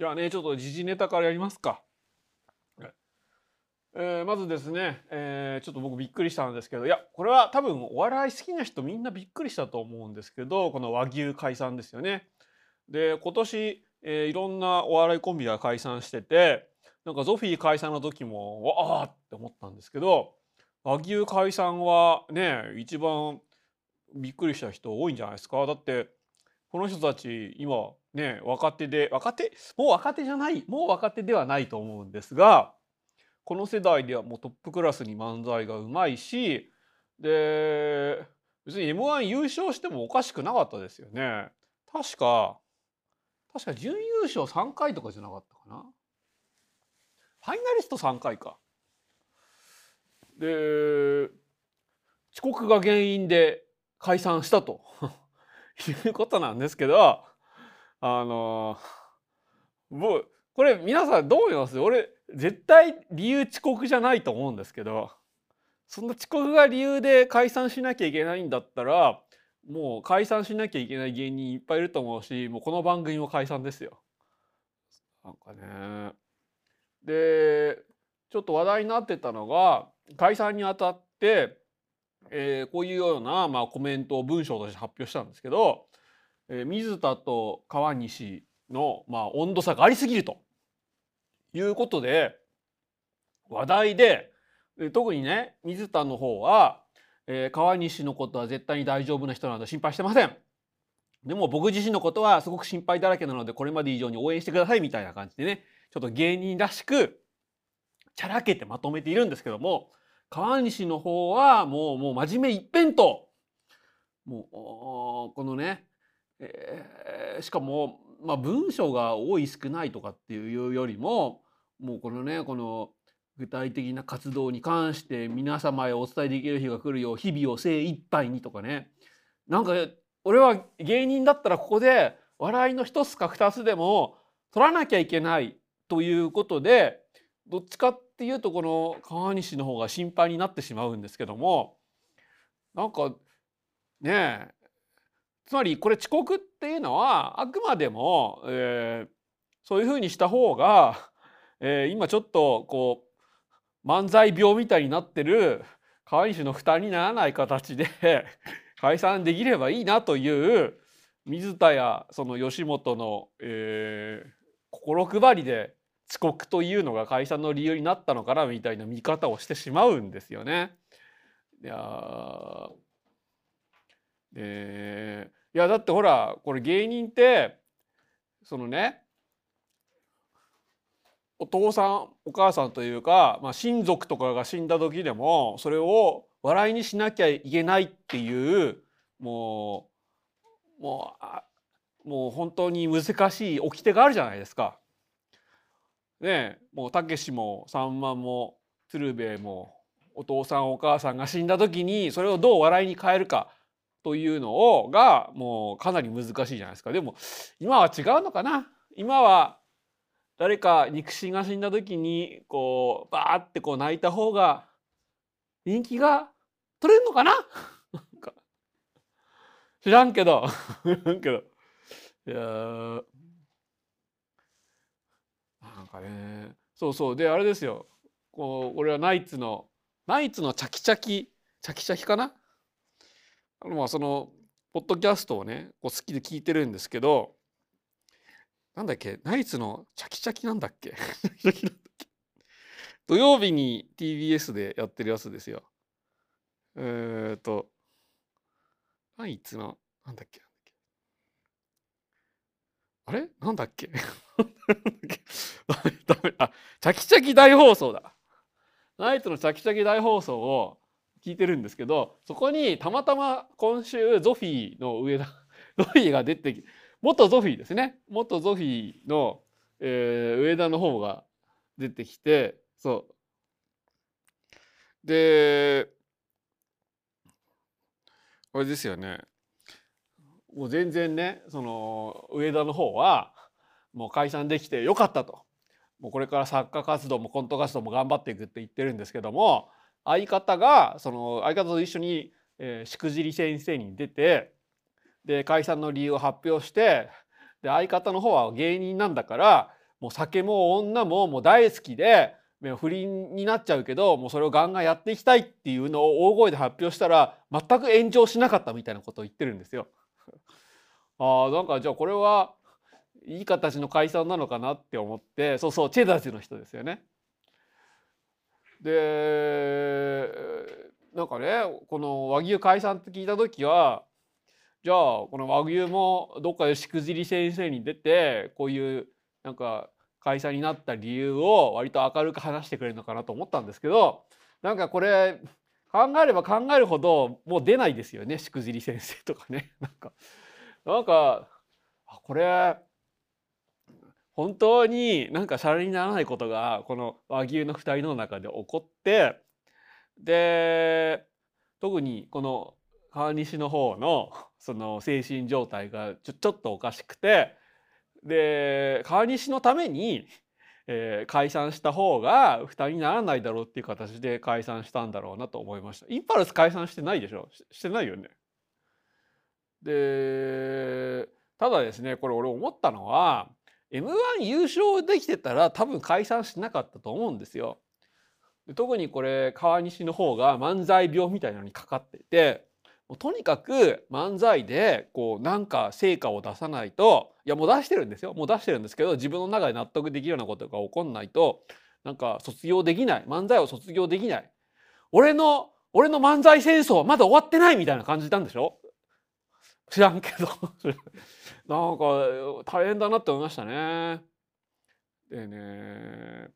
じゃあねちょっと時事ネタからやりますか。えー、まずですね、えー、ちょっと僕びっくりしたんですけどいやこれは多分お笑い好きな人みんなびっくりしたと思うんですけどこの和牛解散ですよね。で今年、えー、いろんなお笑いコンビが解散しててなんかゾフィー解散の時もわあって思ったんですけど和牛解散はね一番びっくりした人多いんじゃないですかだってこの人たち今ね若手で若手？もう若手じゃないもう若手ではないと思うんですがこの世代ではもうトップクラスに漫才がうまいしで別に m 1優勝してもおかしくなかったですよね。確か確か準優勝3回とかじゃなかったかな。ファイナリスト3回か。で遅刻が原因で解散したと。いうことなんですけどあのもうこれ皆さんどう思います？俺絶対理由遅刻じゃないと思うんですけどそんな遅刻が理由で解散しなきゃいけないんだったらもう解散しなきゃいけない芸人いっぱいいると思うしもうこの番組も解散ですよ。なんかねでちょっと話題になってたのが解散にあたって、えー、こういうような、まあ、コメントを文章として発表したんですけど、えー、水田と川西の、まあ、温度差がありすぎるということで話題で特にね水田の方は、えー、川西のことは絶対に大丈夫な人なので心配してません。でも僕自身のことはすごく心配だらけなのでこれまで以上に応援してくださいみたいな感じでねちょっと芸人らしくちゃらけてまとめているんですけども川西の方はもうもう真面目一辺倒もうこのね、え、しかも、まあ、文章が多い少ないとかっていうよりももうこのねこの具体的な活動に関して皆様へお伝えできる日が来るよう日々を精一杯にとかね。なんか俺は芸人だったらここで笑いの一つか二つでも取らなきゃいけないということでどっちかっていうとこの川西の方が心配になってしまうんですけども。なんかねえつまりこれ遅刻っていうのはあくまでも、えー、そういうふうにした方が、えー、今ちょっとこう漫才病みたいになってる川西の負担にならない形で解散できればいいなという水田やその吉本の、えー、心配りで遅刻というのが解散の理由になったのかなみたいな見方をしてしまうんですよね。いやでいやだってほらこれ芸人ってそのねお父さんお母さんというか、まあ、親族とかが死んだ時でもそれを笑いにしなきゃいけないっていうもうもうもう本当に難しい掟があるじゃないですか。ねもうたけしもさんまも鶴瓶もお父さんお母さんが死んだ時にそれをどう笑いに変えるかというのをがもうかなり難しいじゃないですか。でも今は違うのかな？今は誰か肉親が死んだ時にこうバーってこう泣いた方が人気が取れるのかな？知らんけど。知らんけど。いやなんかね。そうそう。であれですよ。こう俺はナイツのナイツのチャキチャキチャキチャキかな？まあそのポッドキャストをねこう好きで聞いてるんですけどなんだっけナイツのチャキチャキなんだっけ？土曜日に TBS でやってるやつですよ。えっ、とナイツのなんだっけ？あれ？なんだっけ？ダメあチャキチャキ大放送だ。ナイトのチャキチャキ大放送を聞いてるんですけどそこにたまたま今週ゾフィーの上田 ゾフィーが出てき元ゾフィーですね。元ゾフィーの、えー、上田の方が出てきてそう。であれですよね。もう全然ねその上田の方はもう解散できてよかったと。もうこれから作家活動もコント活動も頑張っていくって言ってるんですけども相方がその相方と一緒に、えー、しくじり先生に出てで解散の理由を発表してで相方の方は芸人なんだからもう酒も女ももう大好きで不倫になっちゃうけどもうそれをガンガンやっていきたいっていうのを大声で発表したら全く炎上しなかったみたいなことを言ってるんですよ。あなんかじゃあこれはいい形の解散なのかなって思ってそうそうチェダーズの人ですよね。でなんかねこの和牛解散って聞いた時はじゃあこの和牛もどっかでしくじり先生に出てこういうなんか解散になった理由を割と明るく話してくれるのかなと思ったんですけどなんかこれ考えれば考えるほどもう出ないですよねしくじり先生とかね。なんかなんかこれ本当になんかシャレにならないことがこの和牛の2人の中で起こってで特にこの川西の方のその精神状態がちょちょっとおかしくてで川西のために、えー、解散した方が負担にならないだろうっていう形で解散したんだろうなと思いました。インパルス解散してないでしょ？してないよね。でただですねこれ俺思ったのは m 1優勝できてたら多分解散しなかったと思うんですよ。で特にこれ川西の方が漫才病みたいなのにかかっててもうとにかく漫才でこうなんか成果を出さないといやもう出してるんですよ。もう出してるんですけど自分の中で納得できるようなことが起こんないとなんか卒業できない。漫才を卒業できない。俺の俺の漫才戦争はまだ終わってないみたいな感じたんでしょ？知らんけど なんか大変だなって思いましたね。でね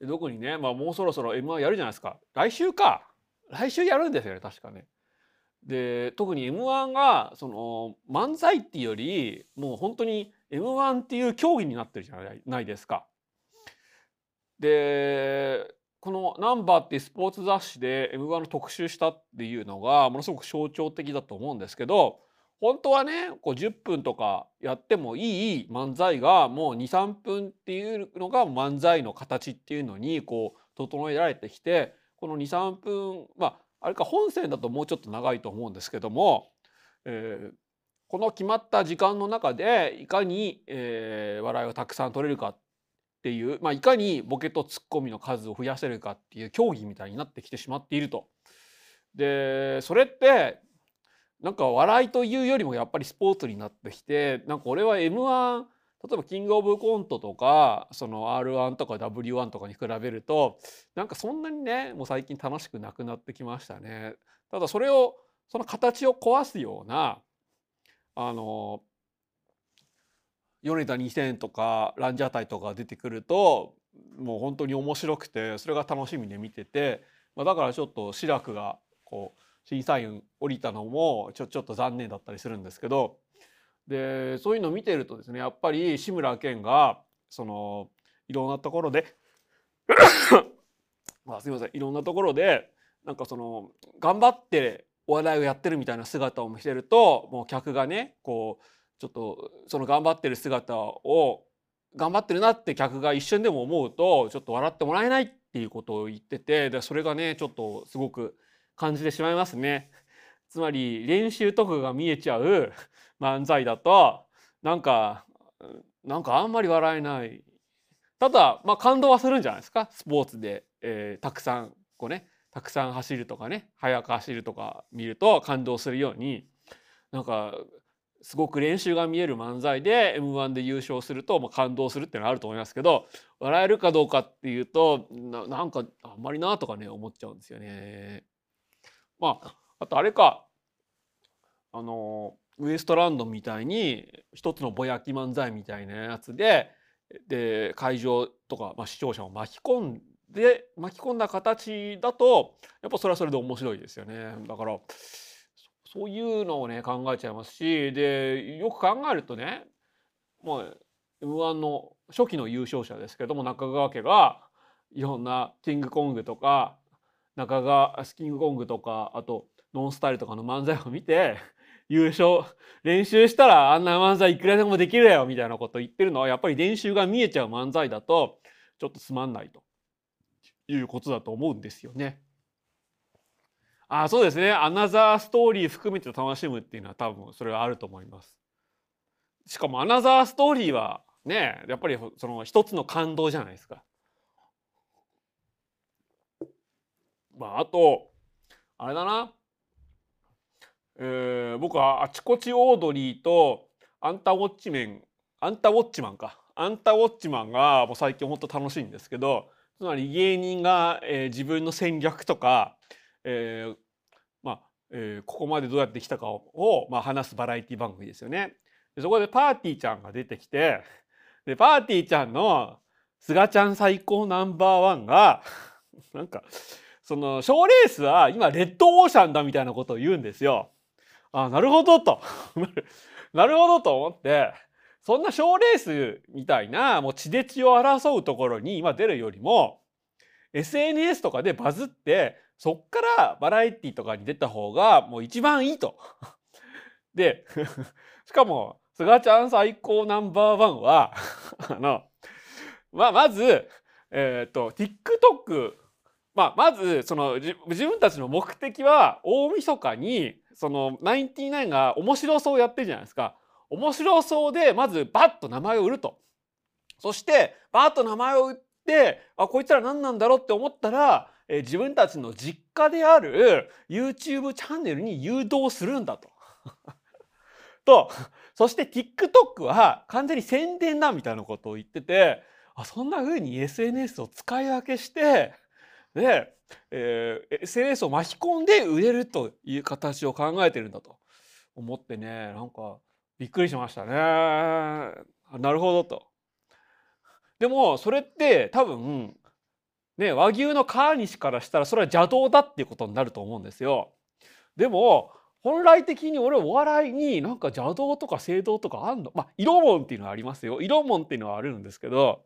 どこにね、まあ、もうそろそろ m 1やるじゃないですか来週か来週やるんですよね確かね。で特に m 1がその漫才っていうよりもう本当に m 1っていう競技になってるじゃないですか。でこの「ナンバーっていうスポーツ雑誌で m 1の特集したっていうのがものすごく象徴的だと思うんですけど本当はねこう10分とかやってもいい漫才がもう23分っていうのが漫才の形っていうのにこう整えられてきてこの23分まああれか本線だともうちょっと長いと思うんですけども、えー、この決まった時間の中でいかに、えー、笑いをたくさん取れるかっっていう、まあ、いかにボケとツッコミの数を増やせるかっていう競技みたいになってきてしまっていると。でそれってなんか笑いというよりもやっぱりスポーツになってきてなんか俺は m 1例えばキングオブコントとかその R1 とか W1 とかに比べるとなんかそんなにねもう最近楽しくなくなってきましたね。ただそれをその形を壊すようなあの米田2000とかランジャタイとか出てくるともう本当に面白くてそれが楽しみで見てて、まあ、だからちょっと志らくがこう審査員降りたのもちょちょっと残念だったりするんですけどでそういうのを見てるとですねやっぱり志村けんがそのいろんなところで あすいませんいろんなところでなんかその頑張ってお笑いをやってるみたいな姿を見せるともう客がねこうちょっとその頑張ってる姿を頑張ってるなって客が一瞬でも思うとちょっと笑ってもらえないっていうことを言っててでそれがねちょっとすごく感じてしまいますね。つまり練習とかが見えちゃう 漫才だとなんかなんかあんまり笑えない。ただまあ感動はするんじゃないですか？スポーツで、えー、たくさんこうねたくさん走るとかね速く走るとか見ると感動するようになんかすごく練習が見える漫才で m 1で優勝すると、まあ、感動するっていうのはあると思いますけど笑えるかどうかっていうとなんかあんまりなとかね思っちゃうんですよね。まああとあれかあのウエストランドみたいに一つのぼやき漫才みたいなやつでで会場とか、まあ、視聴者を巻き込んで巻き込んだ形だとやっぱそれはそれで面白いですよね。だからそういうのをね考えちゃいますしでよく考えるとねもう m 1の初期の優勝者ですけども中川家がいろんなキングコングとか中川スキングコングとかあとノンスタイルとかの漫才を見て 優勝練習したらあんな漫才いくらでもできるよみたいなこと言ってるのはやっぱり練習が見えちゃう漫才だとちょっとつまんないということだと思うんですよね。あそうですねアナザーストーリー含めて楽しむっていうのは多分それはあると思います。しかもアナザーストーリーはねやっぱりその一つの感動じゃないですか。まああとあれだな、えー、僕はあちこちオードリーとアンタウォッチメンアンタウォッチマンかアンタウォッチマンがもう最近ほんと楽しいんですけどつまり芸人が、えー、自分の戦略とか、えー、まあ、えー、ここまでどうやってきたかを、まあ、話すバラエティ番組ですよね。でそこでパーティーちゃんが出てきて でパーティーちゃんの「すがちゃん最高ナンバーワンが」なんかその賞レースは今レッドオーシャンだみたいなことを言うんですよ。あなるほどと なるほどと思ってそんな賞レースみたいなもう血で血を争うところに今出るよりも SNS とかでバズってそっからバラエティとかに出た方がもう一番いいと。で しかもすがちゃん最高ナンバーワンは あの、まあ、まず、えっ、ー、と TikTok まあ、まずその自分たちの目的は大晦日にそのナインティナインが面白そうやってるじゃないですか。面白そうでまずバッと名前を売ると。そしてバッと名前を売ってあこいつら何なんだろうって思ったら、えー、自分たちの実家である YouTube チャンネルに誘導するんだと。とそして TikTok は完全に宣伝だみたいなことを言っててあそんな風に SNS を使い分けしてで、えー、SNS を巻き込んで売れるという形を考えてるんだと思ってねなんかびっくりしましたね。なるほどと。でもそれって多分ね和牛の川西からしたらそれは邪道だっていうことになると思うんですよ。でも本来的に俺お笑いになんか邪道とか正道とかあんの？まあ色門っていうのはありますよ。色門っていうのはあるんですけど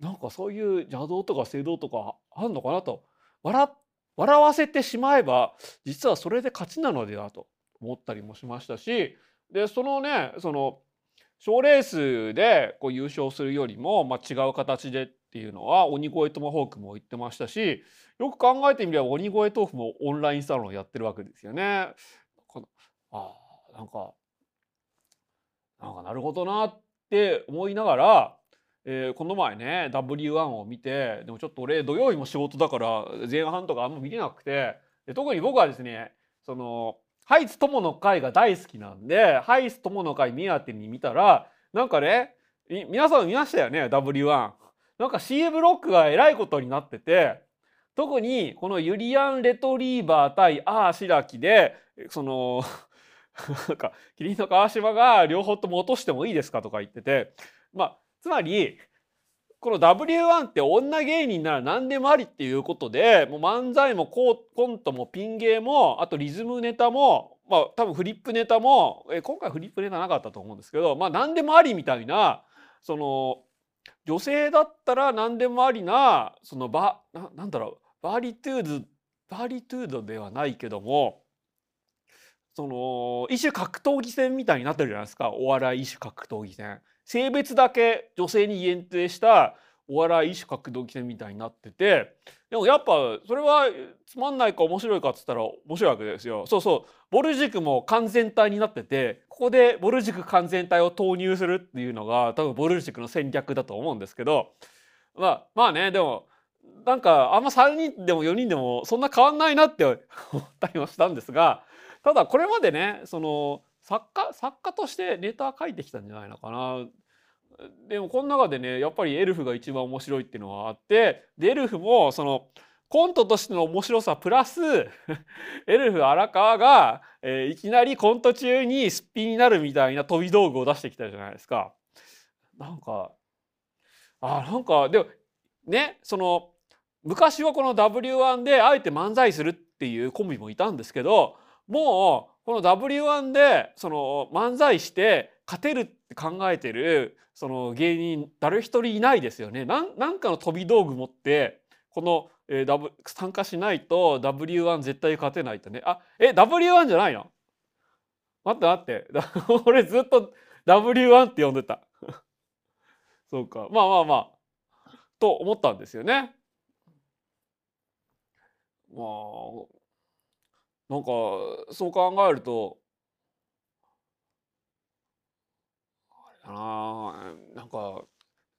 なんかそういう邪道とか正道とかあんのかなと。笑笑わせてしまえば実はそれで勝ちなのではと思ったりもしましたしでそのねその賞レースでこう優勝するよりも、まあ、違う形でっていうのは鬼越トマホークも言ってましたしよく考えてみれば鬼越トークもオンラインサロンやってるわけですよね。あなんかなんかなるほどなって思いながら、えー、この前ね W1 を見てでもちょっと俺土曜日も仕事だから前半とかあんま見れなくてで特に僕はですねそのハイツ友の会が大好きなんで、ハイツ友の会目当てに見たら、なんかね、皆さん見ましたよね、W1。なんか C ブロックがえらいことになってて、特にこのユリアン・レトリーバー対アー・シラキで、その なんか、キリンの川島が両方とも落としてもいいですかとか言ってて、まあ、つまり、この W1 って女芸人なら何でもありっていうことでもう漫才もコントもピン芸もあとリズムネタもまあ多分フリップネタもえ今回フリップネタなかったと思うんですけどまあ何でもありみたいなその女性だったら何でもありなそのバななんだろうバーリトゥードバーリトゥードではないけどもその一種格闘技戦みたいになってるじゃないですかお笑い一種格闘技戦。性別だけ女性に限定したお笑い一種格闘技戦みたいになっててでもやっぱそれはつまんないか面白いかっつったら面白いわけですよ。そうそうボル塾も完全体になっててここでボル塾完全体を投入するっていうのが多分ボル塾の戦略だと思うんですけどまあまあねでもなんかあんま3人でも4人でもそんな変わんないなって思ったりもしたんですがただこれまでねその作家作家としてネタ書いてきたんじゃないのかな。でもこの中でねやっぱりエルフが一番面白いっていうのはあってでエルフもそのコントとしての面白さプラス エルフ荒川が、えー、いきなりコント中にすっぴんになるみたいな飛び道具を出してきたじゃないですか。なんかあなんかでもねその昔はこの W1 であえて漫才するっていうコンビもいたんですけどもうこの W1 でその漫才して勝てるって考えてるその芸人誰一人いないですよね。なんかの飛び道具持ってこの、えー、w 参加しないと W1 絶対勝てないとね。あえ W1 じゃないの？待って待って 俺ずっと W1 って呼んでた。そうかまあまあまあと思ったんですよね。まあなんかそう考えるとああなんか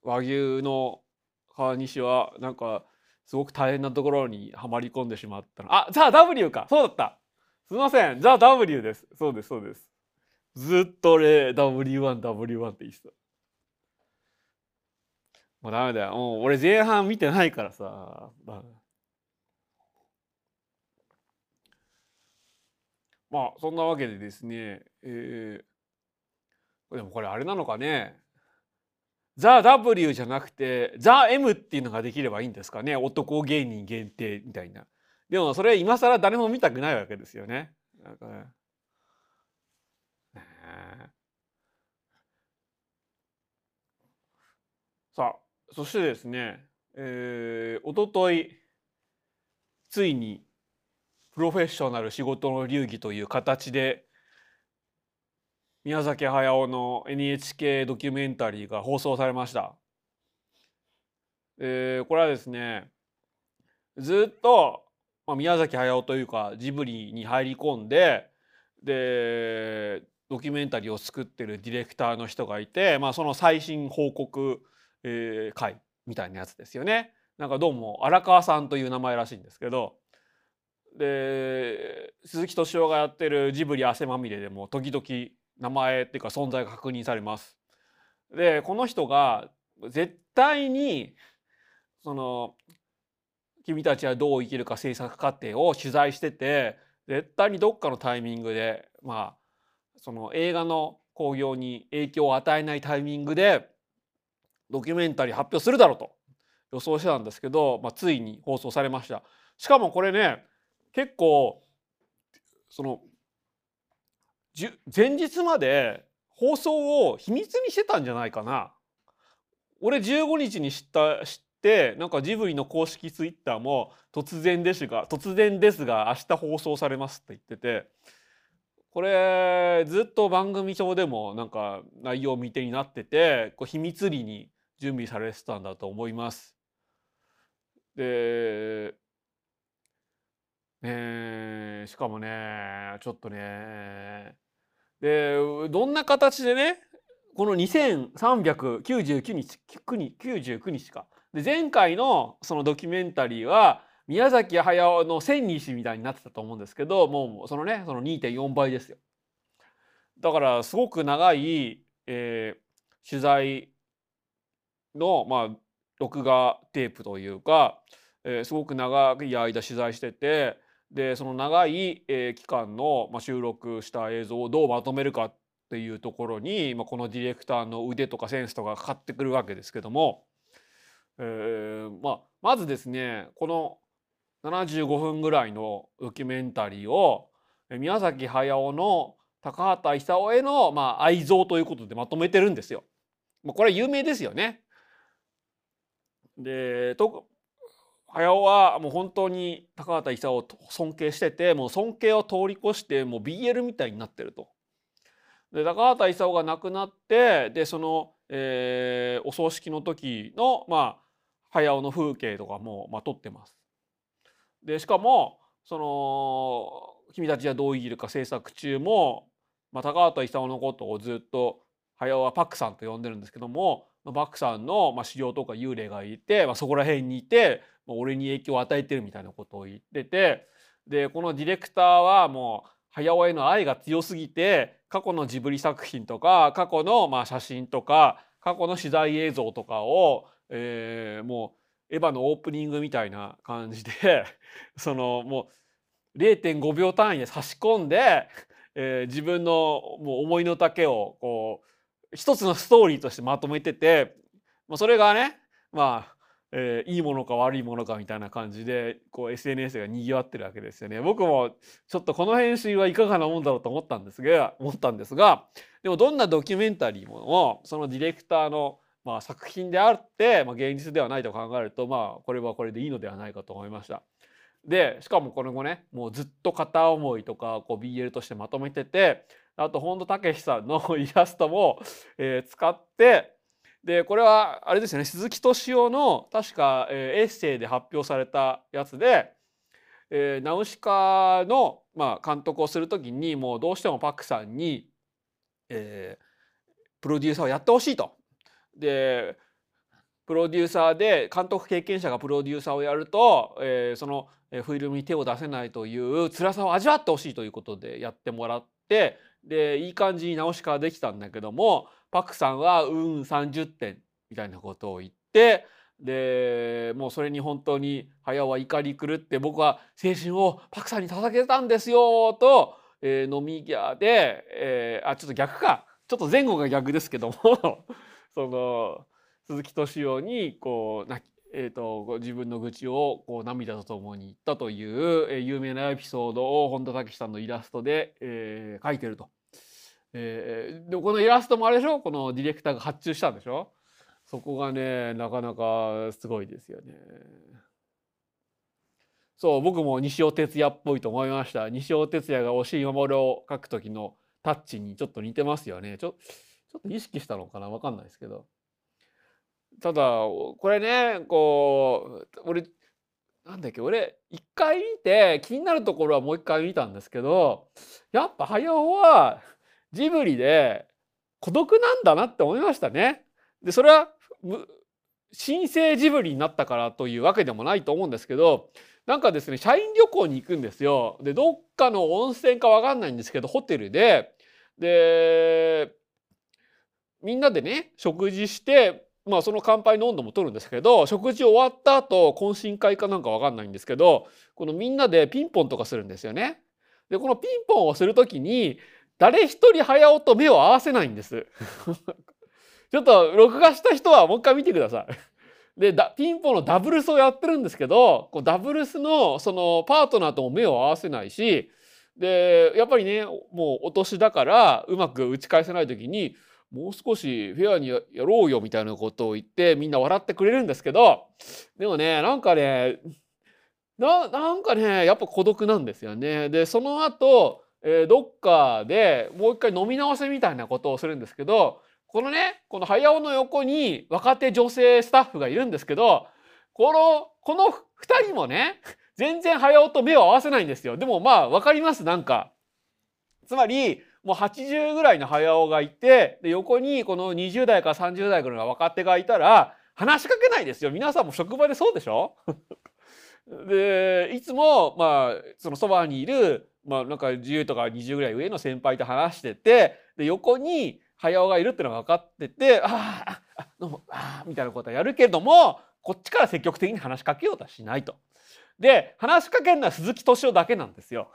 和牛の川西はなんかすごく大変なところにはまり込んでしまったの。あザ・ W か。そうだった。すいません。ザ・ W です。そうですそうです。ずっと俺 W1W1 って言ってた。もうダメだよ。もう俺前半見てないからさ。まあそんなわけでですねえー、でもこれあれなのかね。ザ・ W じゃなくてザ・ M っていうのができればいいんですかね。男芸人限定みたいな。でもそれ今更誰も見たくないわけですよね。なんかねさあそしてですねえー、おとといついにプロフェッショナル仕事の流儀という形で宮崎駿の NHK ドキュメンタリーが放送されました。えー、これはですねずっと、まあ、宮崎駿というかジブリに入り込んででドキュメンタリーを作ってるディレクターの人がいて、まあ、その最新報告、えー、会みたいなやつですよね。なんかどうも荒川さんという名前らしいんですけどで鈴木敏夫がやってるジブリ汗まみれでも時々名前っていうか存在が確認されます。でこの人が絶対にその君たちはどう生きるか制作過程を取材してて絶対にどっかのタイミングでまあその映画の興行に影響を与えないタイミングでドキュメンタリー発表するだろうと予想してたんですけど、まあ、ついに放送されました。しかもこれね結構その前日まで放送を秘密にしてたんじゃないかな。俺15日に知った知ってなんかジブリの公式ツイッターも突然ですが突然ですが明日放送されますって言っててこれずっと番組上でもなんか内容未定になっててこう秘密裏に準備されてたんだと思います。でねしかもねちょっとねでどんな形でねこの2399日99日かで前回のそのドキュメンタリーは宮崎駿の千日みたいになってたと思うんですけどもうそのねその2.4倍ですよ。だからすごく長い、えー、取材のまあ録画テープというか、えー、すごく長い間取材しててでその長い、えー、期間の、まあ、収録した映像をどうまとめるかっていうところに、まあ、このディレクターの腕とかセンスとかかかってくるわけですけども、えーまあ、まずですねこの75分ぐらいのドキュメンタリーを宮崎駿の高畑勲への、まあ、愛憎ということでまとめてるんですよ。まあ、これは有名ですよね。でと駿はもう本当に高畑勲を尊敬しててもう尊敬を通り越してもう BL みたいになってると。で高畑勲が亡くなってでその、えー、お葬式の時のまあ駿の風景とかも、まあ、撮ってます。でしかもその「君たちはどう生きるか」制作中も、まあ、高畑勲のことをずっと駿はパックさんと呼んでるんですけどもバックさんの、まあ、修行とか幽霊がいて、まあ、そこら辺にいて、俺に影響を与えてるみたいなことを言っててでこのディレクターはもう早への愛が強すぎて過去のジブリ作品とか過去のまあ写真とか過去の取材映像とかを、えー、もうエヴァのオープニングみたいな感じで そのもう0.5秒単位で差し込んで、えー、自分のもう思いの丈をこう一つのストーリーとしてまとめてて、まあ、それがねまあ、えー、いいものか悪いものかみたいな感じでこう SNS がにぎわってるわけですよね。僕もちょっとこの編集はいかがなもんだろうと思ったんですが思ったんですがでもどんなドキュメンタリーもそのディレクターのまあ、作品であって、まあ、現実ではないと考えるとまあこれはこれでいいのではないかと思いました。でしかもこれもねもうずっと片思いとかこう BL としてまとめててあと本田武さんのイラストも、えー、使ってでこれはあれですよね鈴木敏夫の確か、えー、エッセイで発表されたやつで、えー、ナウシカの、まあ、監督をする時にもうどうしてもパクさんに、えプロデューサーをやってほしいと。でプロデューサーで監督経験者がプロデューサーをやると、えー、そのフィルムに手を出せないという辛さを味わってほしいということでやってもらってでいい感じに直しができたんだけどもパクさんは「うん30点」みたいなことを言ってでもうそれに本当に早は怒り狂って僕は青春をパクさんに捧げたんですよと、えー、飲みギャで、えー、あちょっと逆かちょっと前後が逆ですけども その鈴木敏夫にこう泣きえーと、自分の愚痴をこう涙とともに言ったという、えー、有名なエピソードを本田武さんのイラストで、えー、描いてると。えー、でこのイラストもあれでしょ？このディレクターが発注したんでしょ？そこがねなかなかすごいですよね。そう僕も西尾哲也っぽいと思いました。西尾哲也が押井守を描く時のタッチにちょっと似てますよね。ちょちょっと意識したのかな？分かんないですけど。ただこれねこう俺なんだっけ？俺一回見て気になるところはもう一回見たんですけどやっぱ早尾はジブリで孤独なんだなって思いましたね。でそれは新生ジブリになったからというわけでもないと思うんですけどなんかですね社員旅行に行くんですよ。でどっかの温泉か分かんないんですけどホテルででみんなでね食事してまあその乾杯の温度も取るんですけど食事終わった後懇親会かなんか分かんないんですけどこのみんなでピンポンとかするんですよね。でこのピンポンをする時に誰一人早尾と目を合わせないんです。ちょっと録画した人はもう一回見てください。でピンポンのダブルスをやってるんですけどこうダブルスのそのパートナーとも目を合わせないしでやっぱりねもうお年だからうまく打ち返せない時にもう少しフェアにやろうよみたいなことを言ってみんな笑ってくれるんですけどでもねなんかねななんかねやっぱ孤独なんですよね。でその後、えー、どっかでもう一回飲み直せみたいなことをするんですけどこのねこの早尾の横に若手女性スタッフがいるんですけどこのこの2人もね全然早尾と目を合わせないんですよ。でもまあ分かりますなんか。つまりもう80ぐらいの早尾がいてで横にこの20代から30代ぐらいの若手がいたら話しかけないですよ。皆さんも職場でそうでしょ？でいつもまあそのそばにいるまあなんか10とか20ぐらい上の先輩と話しててで横に早尾がいるっていうのが分かってて「ああどうもああ」みたいなことはやるけどもこっちから積極的に話しかけようとはしないと。で話しかけるのは鈴木敏夫だけなんですよ。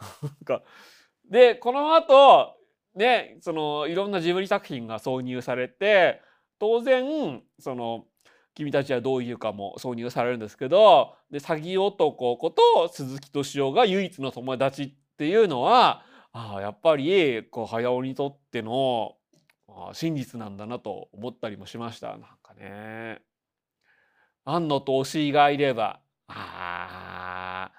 でこの後ねそのいろんなジブリ作品が挿入されて当然その君たちはどういうかも挿入されるんですけどで詐欺男こと鈴木敏夫が唯一の友達っっていうのはあやっぱりこう早尾にとっての真実なんだなと思ったりもしましたなんかね。安野と推しがいればあ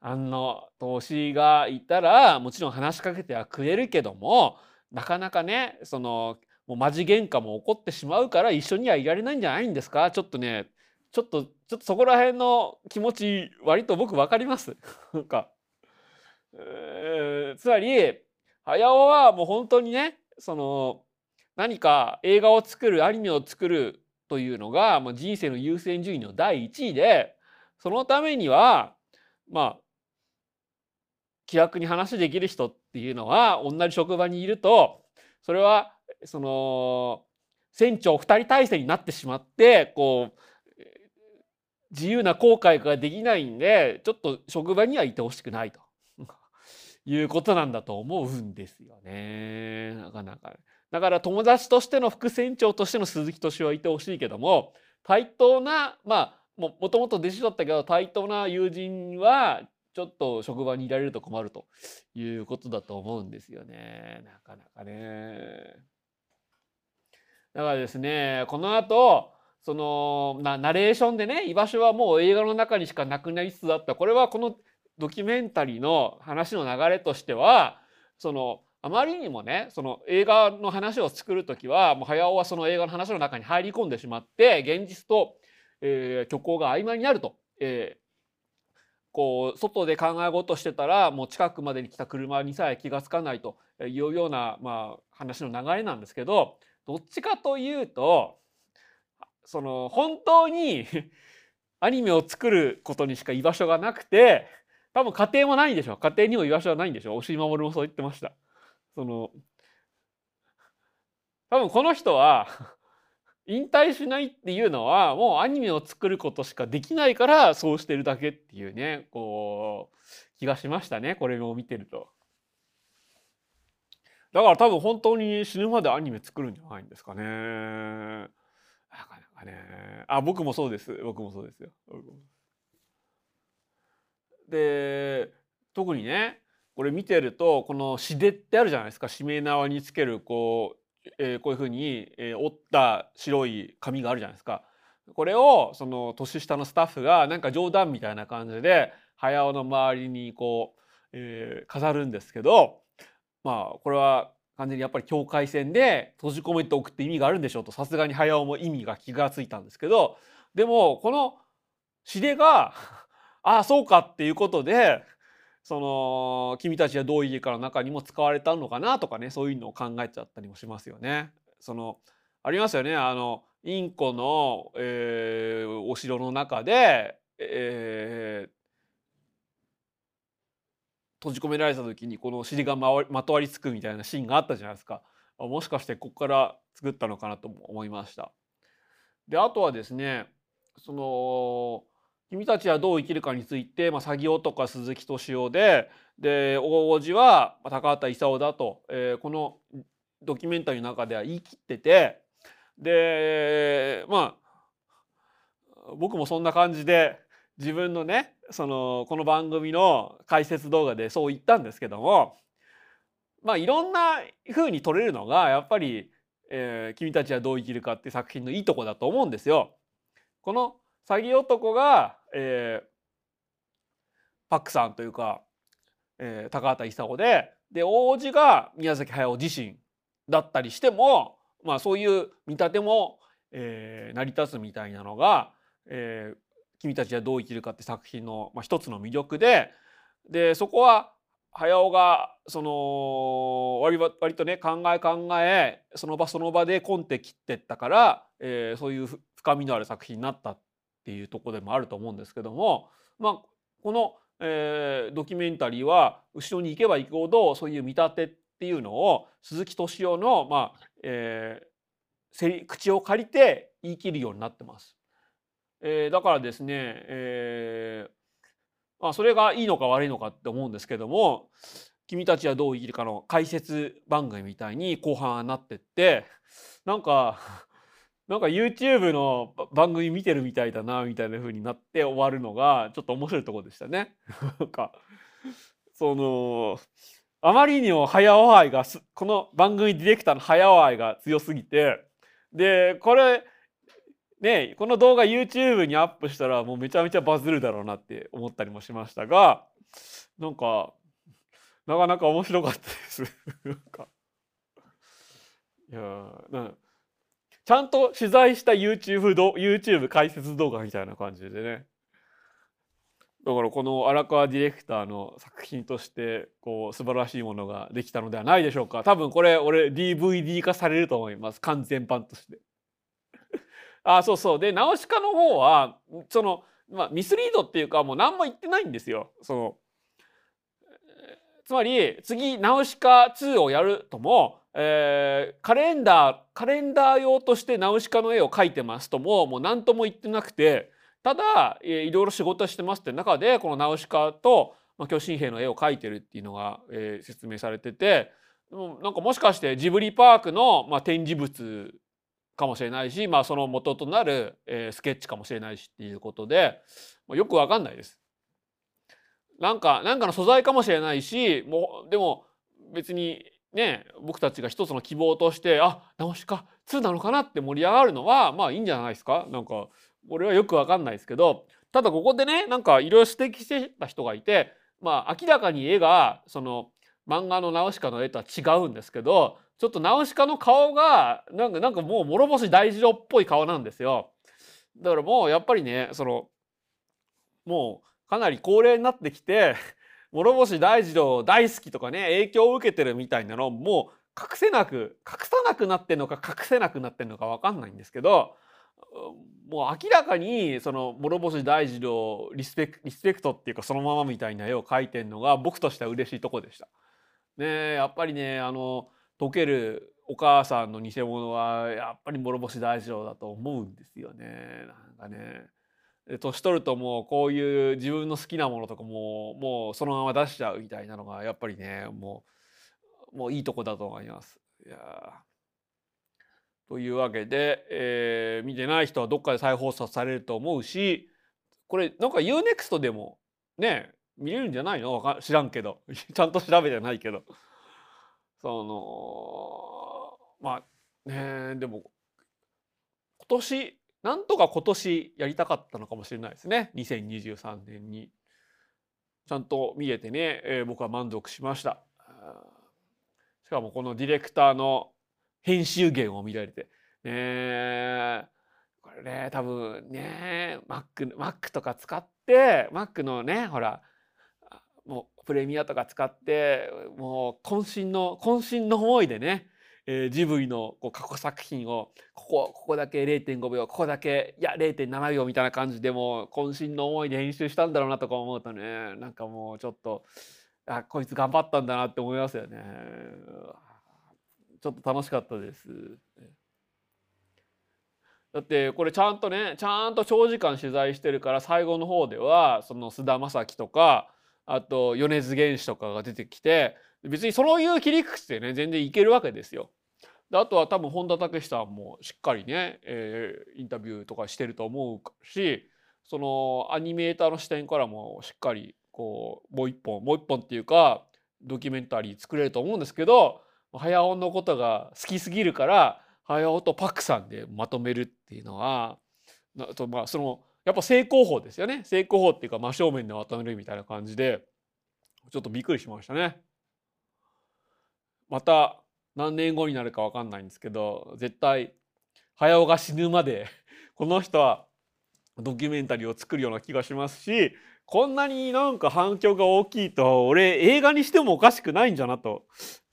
安野と推しがいたらもちろん話しかけてはくれるけどもなかなかねそのもうマジ喧嘩も起こってしまうから一緒にはいられないんじゃないんですか？ちょっとねちょっとちょっとそこら辺の気持ち割と僕分かります。なんか、つまり早尾はもう本当にねその何か映画を作るアニメを作るというのが、まあ、人生の優先順位の第一位でそのためにはまあ気楽に話できる人っていうのは同じ職場にいるとそれはその船長2人体制になってしまってこう自由な後悔ができないんでちょっと職場にはいてほしくないと。いうことなんだと思うんですよねなかなか。だから友達としての副船長としての鈴木敏夫はいてほしいけども対等なまあもともと弟子だったけど対等な友人はちょっと職場にいられると困るということだと思うんですよねなかなかね。だからですねこの後そのナナレーションでね居場所はもう映画の中にしかなくなりつつあったこれはこのドキュメンタリーの話の流れとしてはそのあまりにもねその映画の話を作る時はもう早尾はその映画の話の中に入り込んでしまって現実と、えー、虚構が曖昧になると、えー、こう外で考え事してたらもう近くまでに来た車にさえ気が付かないというような、まあ、話の流れなんですけどどっちかというとその本当に アニメを作ることにしか居場所がなくて多分家庭もないんでしょ家庭にも居場所はないんでしょ押井守もそう言ってましたその多分この人は引退しないっていうのはもうアニメを作ることしかできないからそうしてるだけっていうねこう気がしましたねこれを見てると。だから多分本当に死ぬまでアニメ作るんじゃないんですかね。なかなかね。あ僕もそうです僕もそうですよ。で特にねこれ見てるとこの「詩で」ってあるじゃないですかしめ縄につけるこう,、えー、こういうふうに、えー、折った白い紙があるじゃないですか。これをその年下のスタッフがなんか冗談みたいな感じで早尾の周りにこう、えー、飾るんですけどまあこれは完全にやっぱり境界線で閉じ込めておくって意味があるんでしょうとさすがに早尾も意味が気がついたんですけどでもこの詩でがああそうかっていうことでその君たちはどういう家から中にも使われたのかなとかねそういうのを考えちゃったりもしますよね。そのありますよねあのインコの、えー、お城の中で、えー、閉じ込められた時にこの尻がまとわりつくみたいなシーンがあったじゃないですか。もしかしてここから作ったのかなと思いました。であとはですねその君たちはどう生きるかについて、まあ、詐欺男鈴木敏夫でで大叔父は高畑勲だと、えー、このドキュメンタリーの中では言い切っててでまあ僕もそんな感じで自分のねそのこの番組の解説動画でそう言ったんですけどもまあいろんな風に撮れるのがやっぱり、えー「君たちはどう生きるか」って作品のいいとこだと思うんですよ。この詐欺男が、えー、パックさんというか、えー、高畑勲でで王子が宮崎駿自身だったりしても、まあ、そういう見立ても、えー、成り立つみたいなのが、えー、君たちはどう生きるか」って作品の、まあ、一つの魅力ででそこは早尾がその割割とね考え考えその場その場でコンテ切ってったから、えー、そういう深みのある作品になったっていうとこでもあると思うんですけども、まあ、この、えー、ドキュメンタリーは後ろに行けば行くほどそういう見立てっていうのを鈴木敏夫の、まあえー、口を借りて言い切るようになってます。えー、だからですね、えーまあ、それがいいのか悪いのかって思うんですけども「君たちはどう生きるか」の解説番組みたいに後半はなってってなんかなんか YouTube の番組見てるみたいだなみたいな風になって終わるのがちょっと面白いところでしたね。なんかそのあまりにも早尾愛がこの番組ディレクターの早尾愛が強すぎてでこれねこの動画 YouTube にアップしたらもうめちゃめちゃバズるだろうなって思ったりもしましたがなんかなかなか面白かったです なんかいやなちゃんと取材した YouTube, YouTube 解説動画みたいな感じでね。だからこの荒川ディレクターの作品としてこう素晴らしいものができたのではないでしょうか。多分これ俺 DVD 化されると思います。完全版として。あそうそう。でナウシカの方はその、まあ、ミスリードっていうかもう何も言ってないんですよ。そのつまり次ナウシカ2をやるとも、えー、カレンダーカレンダー用としてナウシカの絵を描いてますとももう何とも言ってなくてただ、えー、いろいろ仕事してますって中でこのナウシカと、まあ、巨神兵の絵を描いてるっていうのが、えー、説明されててなんかもしかしてジブリパークの、まあ、展示物かもしれないし、まあ、その元となる、えー、スケッチかもしれないしっていうことで、まあ、よくわかんないです。なんかなんかの素材かもしれないしもうでも別にね僕たちが一つの希望としてあ直しか2なのかなって盛り上がるのはまあいいんじゃないですかなんか俺はよくわかんないですけどただここでねなんかいろいろ指摘してた人がいてまあ明らかに絵がその漫画のナウシカの絵とは違うんですけどちょっとナウシカの顔がなんかなんかもう諸星大二郎っぽい顔なんですよ。だからもうやっぱりねそのもうかなり高齢になってきて諸星大二郎大好きとかね影響を受けてるみたいなのもう隠せなく隠さなくなってんのか隠せなくなってんのか分かんないんですけどもう明らかにその諸星大二郎リスペクリスペクトっていうかそのままみたいな絵を描いてんのが僕としては嬉しいとこでした。ねやっぱりねあの溶けるお母さんの偽物はやっぱり諸星大二郎だと思うんですよね。なんかね年取るともうこういう自分の好きなものとかももうそのまま出しちゃうみたいなのがやっぱりねもうもういいとこだと思います。いやというわけで、えー、見てない人はどっかで再放送されると思うしこれなんか UNEXT でもね見れるんじゃないの？知らんけど。ちゃんと調べてないけど。そのまあねでも今年なんとか今年やりたかったのかもしれないですね。2023年に。ちゃんと見えてね、えー、僕は満足しました。しかもこのディレクターの編集源を見られて。ねこれね多分ね Mac, Mac とか使って Mac のねほらもうプレミアとか使ってもう渾身の渾身の思いでね、えー、ジブリのこう過去作品をここここだけ0.5秒ここだけいや0.7秒みたいな感じでも渾身の思いで編集したんだろうなとか思うとねなんかもうちょっとあこいつ頑張ったんだなって思いますよね。ちょっと楽しかったです。だってこれちゃんとねちゃんと長時間取材してるから最後の方ではその菅田将暉とかあと米津玄師とかが出てきて別にそういう切り口でね全然いけるわけですよ。であとは多分本田武さんもしっかりね、えー、インタビューとかしてると思うしそのアニメーターの視点からもしっかりこうもう一本もう一本っていうかドキュメンタリー作れると思うんですけど早尾のことが好きすぎるから早尾とパクさんでまとめるっていうのはとまあそのやっぱ正攻法ですよね正攻法っていうか真正面でまとめるみたいな感じでちょっとびっくりしましたね。また何年後になるか分かんないんですけど絶対早尾が死ぬまで この人はドキュメンタリーを作るような気がしますしこんなになんか反響が大きいと俺映画にしてもおかしくないんじゃなと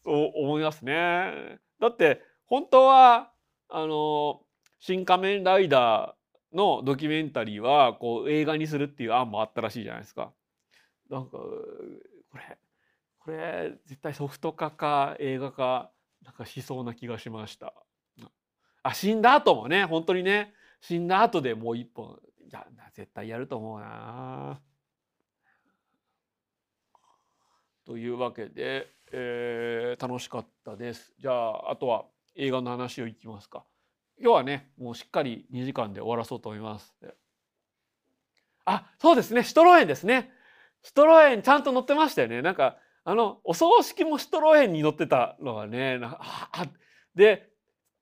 思いますね。だって本当はあの「新仮面ライダー」のドキュメンタリーはこう映画にするっていう案もあったらしいじゃないですか。なんかこれこれ絶対ソフト化か映画化なんかしそうな気がしました。あ死んだ後もね本当にね死んだ後でもう一本いや絶対やると思うな。というわけで、えー、楽しかったです。じゃああとは映画の話をいきますか。今日はねもうしっかり2時間で終わらそうと思います。あそうですねシトロエンですね。シトロエンちゃんと乗ってましたよね。なんかあのお葬式もシトロエンに乗ってたのはねあで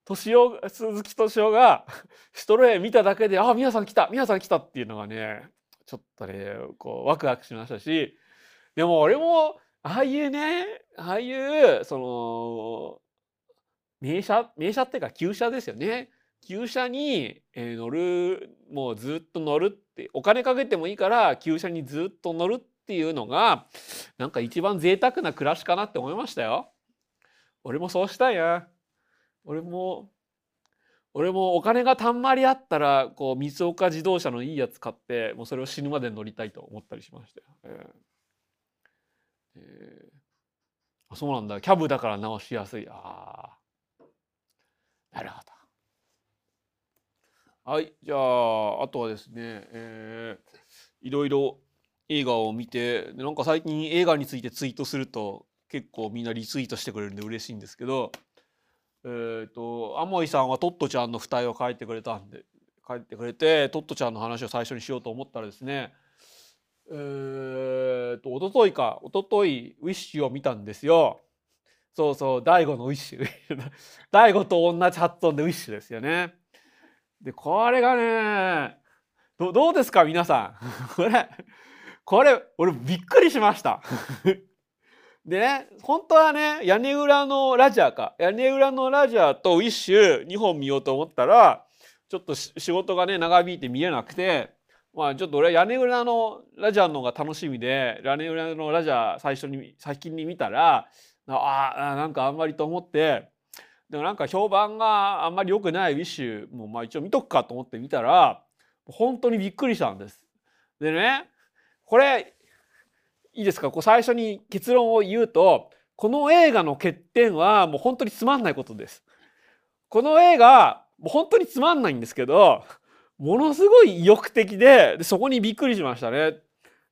敏夫鈴木敏夫が シトロエン見ただけで「あ皆さん来た皆さん来た」っていうのがねちょっとねこうワクワクしましたしでも俺もああいうねああいうその名車名車っていうか旧車ですよね。旧車に、乗るもうずっと乗るってお金かけてもいいから旧車にずっと乗るっっていうのがなんか一番贅沢な暮らしかなって思いましたよ。俺もそうしたいな。俺も俺もお金がたんまりあったらこう三岡自動車のいいやつ買ってもうそれを死ぬまで乗りたいと思ったりしましたよ。えーえー、そうなんだキャブだから直しやすい。ああなるほど。はい、じゃあ、あとはですね、えー、いろいろ映画を見て、なんか最近映画についてツイートすると、結構みんなリツイートしてくれるんで嬉しいんですけど、えっ、ー、と、アモイさんはトットちゃんの二重を書いてくれたんで、書いてくれて、トットちゃんの話を最初にしようと思ったらですね、えーと、おとといか、おととい、ウィッシュを見たんですよ。そうそう大悟のウィッシュ 大悟と同じ発音でウィッシュですよね。でこれがねどうですか皆さん これこれ俺びっくりしました でね本当はね屋根裏のラジャーか屋根裏のラジャーとウィッシュ2本見ようと思ったらちょっと仕事がね長引いて見えなくてまあちょっと俺は屋根裏のラジャーの方が楽しみで屋根裏のラジャー最初に先に見たらああなんかあんまりと思ってでもなんか評判があんまり良くないウィッシュもまあ一応見とくかと思って見たら本当にびっくりしたんです。でねこれいいですか？こう最初に結論を言うとこの映画の欠点はもう本当につまんないことです。この映画もう本当につまんないんですけどものすごい意欲的ででそこにびっくりしましたね。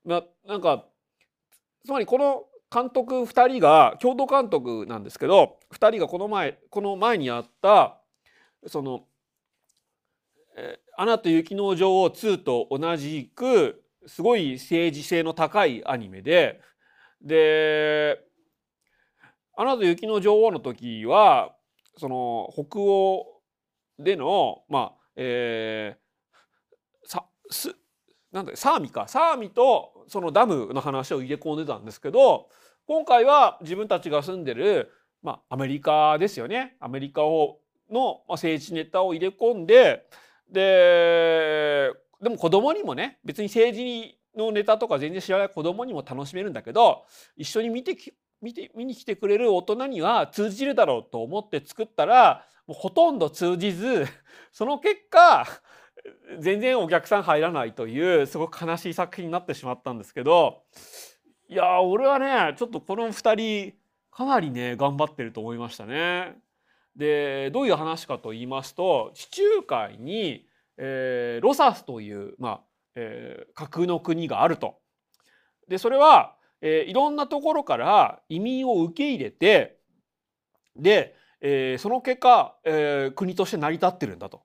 ななんかつまりこの監督2人が共同監督なんですけど2人がこの前この前にやったその「えアナと雪の女王2」と同じくすごい政治性の高いアニメでで「アナと雪の女王」の時はその北欧でのまあえー、さすなんだサーミか。サーミとそのダムの話を入れ込んでたんですけど今回は自分たちが住んでる、まあ、アメリカですよね。アメリカをの、まあ、政治ネタを入れ込んでででも子供にもね別に政治のネタとか全然知らない子供にも楽しめるんだけど一緒に見てき見て見に来てくれる大人には通じるだろうと思って作ったらもうほとんど通じず その結果全然お客さん入らないというすごく悲しい作品になってしまったんですけどいや俺はねちょっとこの2人かなりね頑張ってると思いましたね。でどういう話かと言いますと地中海に、えー、ロサスという、まあえー、架空の国があると。でそれは、えー、いろんなところから移民を受け入れてで、えー、その結果、えー、国として成り立ってるんだと。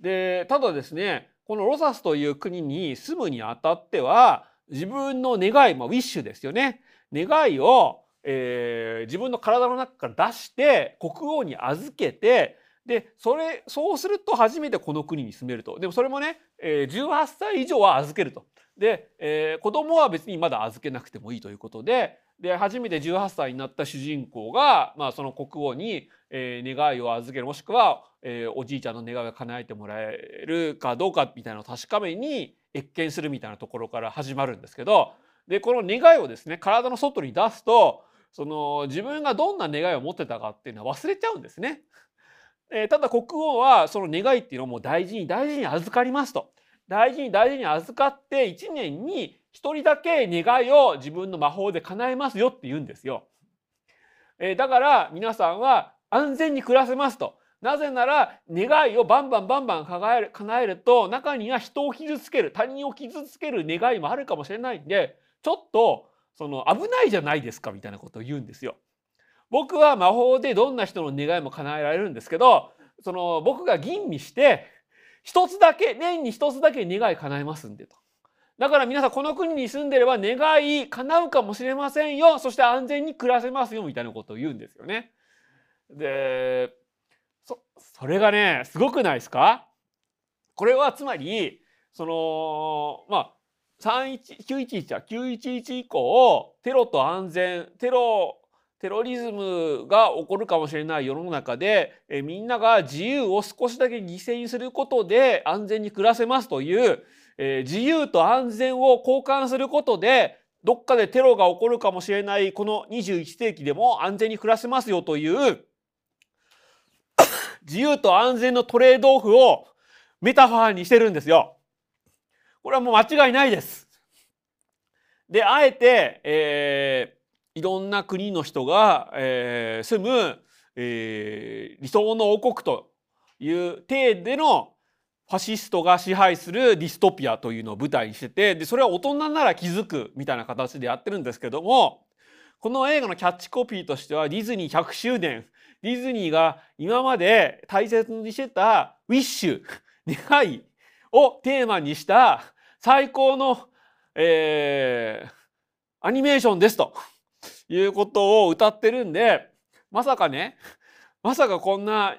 でただですねこのロサスという国に住むにあたっては自分の願い、まあ、ウィッシュですよね願いを、えー、自分の体の中から出して国王に預けてでそれそうすると初めてこの国に住めると。でもそれもね、えー、18歳以上は預けると。で、えー、子供は別にまだ預けなくてもいいということで。で初めて18歳になった主人公が、まあ、その国王に、えー、願いを預ける。もしくは、えー、おじいちゃんの願いを叶えてもらえるかどうかみたいなのを確かめに謁見するみたいなところから始まるんですけど。でこの願いをですね体の外に出すとその自分がどんな願いを持ってたかっていうのは忘れちゃうんですね。えー、ただ国王はその願いっていうのをもう大事に大事に預かりますと。大事に大事に預かって1年に1人だけ願いを自分の魔法で叶えますよって言うんですよ。えー、だから皆さんは安全に暮らせますと。なぜなら願いをバンバンバンバン叶える叶えると中には人を傷つける他人を傷つける願いもあるかもしれないんでちょっとその危ないじゃないですかみたいなことを言うんですよ。僕は魔法でどんな人の願いも叶えられるんですけどその僕が吟味して一つだけ年に一つだけ願い叶えますんでと。だから皆さんこの国に住んでれば願い叶うかもしれませんよそして安全に暮らせますよみたいなことを言うんですよね。でそそれがねすごくないですか？これはつまりそのまあ911は911以降テロと安全テロテロリズムが起こるかもしれない世の中でえみんなが自由を少しだけ犠牲にすることで安全に暮らせますという、え自由と安全を交換することでどっかでテロが起こるかもしれないこの21世紀でも安全に暮らせますよという 自由と安全のトレードオフをメタファーにしてるんですよ。これはもう間違いないです。であえて、えー、いろんな国の人が、えー、住む、えー、理想の王国という体でのファシストが支配するディストピアというのを舞台にしててでそれは大人なら気づくみたいな形でやってるんですけどもこの映画のキャッチコピーとしてはディズニー100周年ディズニーが今まで大切にしてたウィッシュ願いをテーマにした最高の、えー、アニメーションですと。いうことを歌ってるんでまさかね まさかこんな、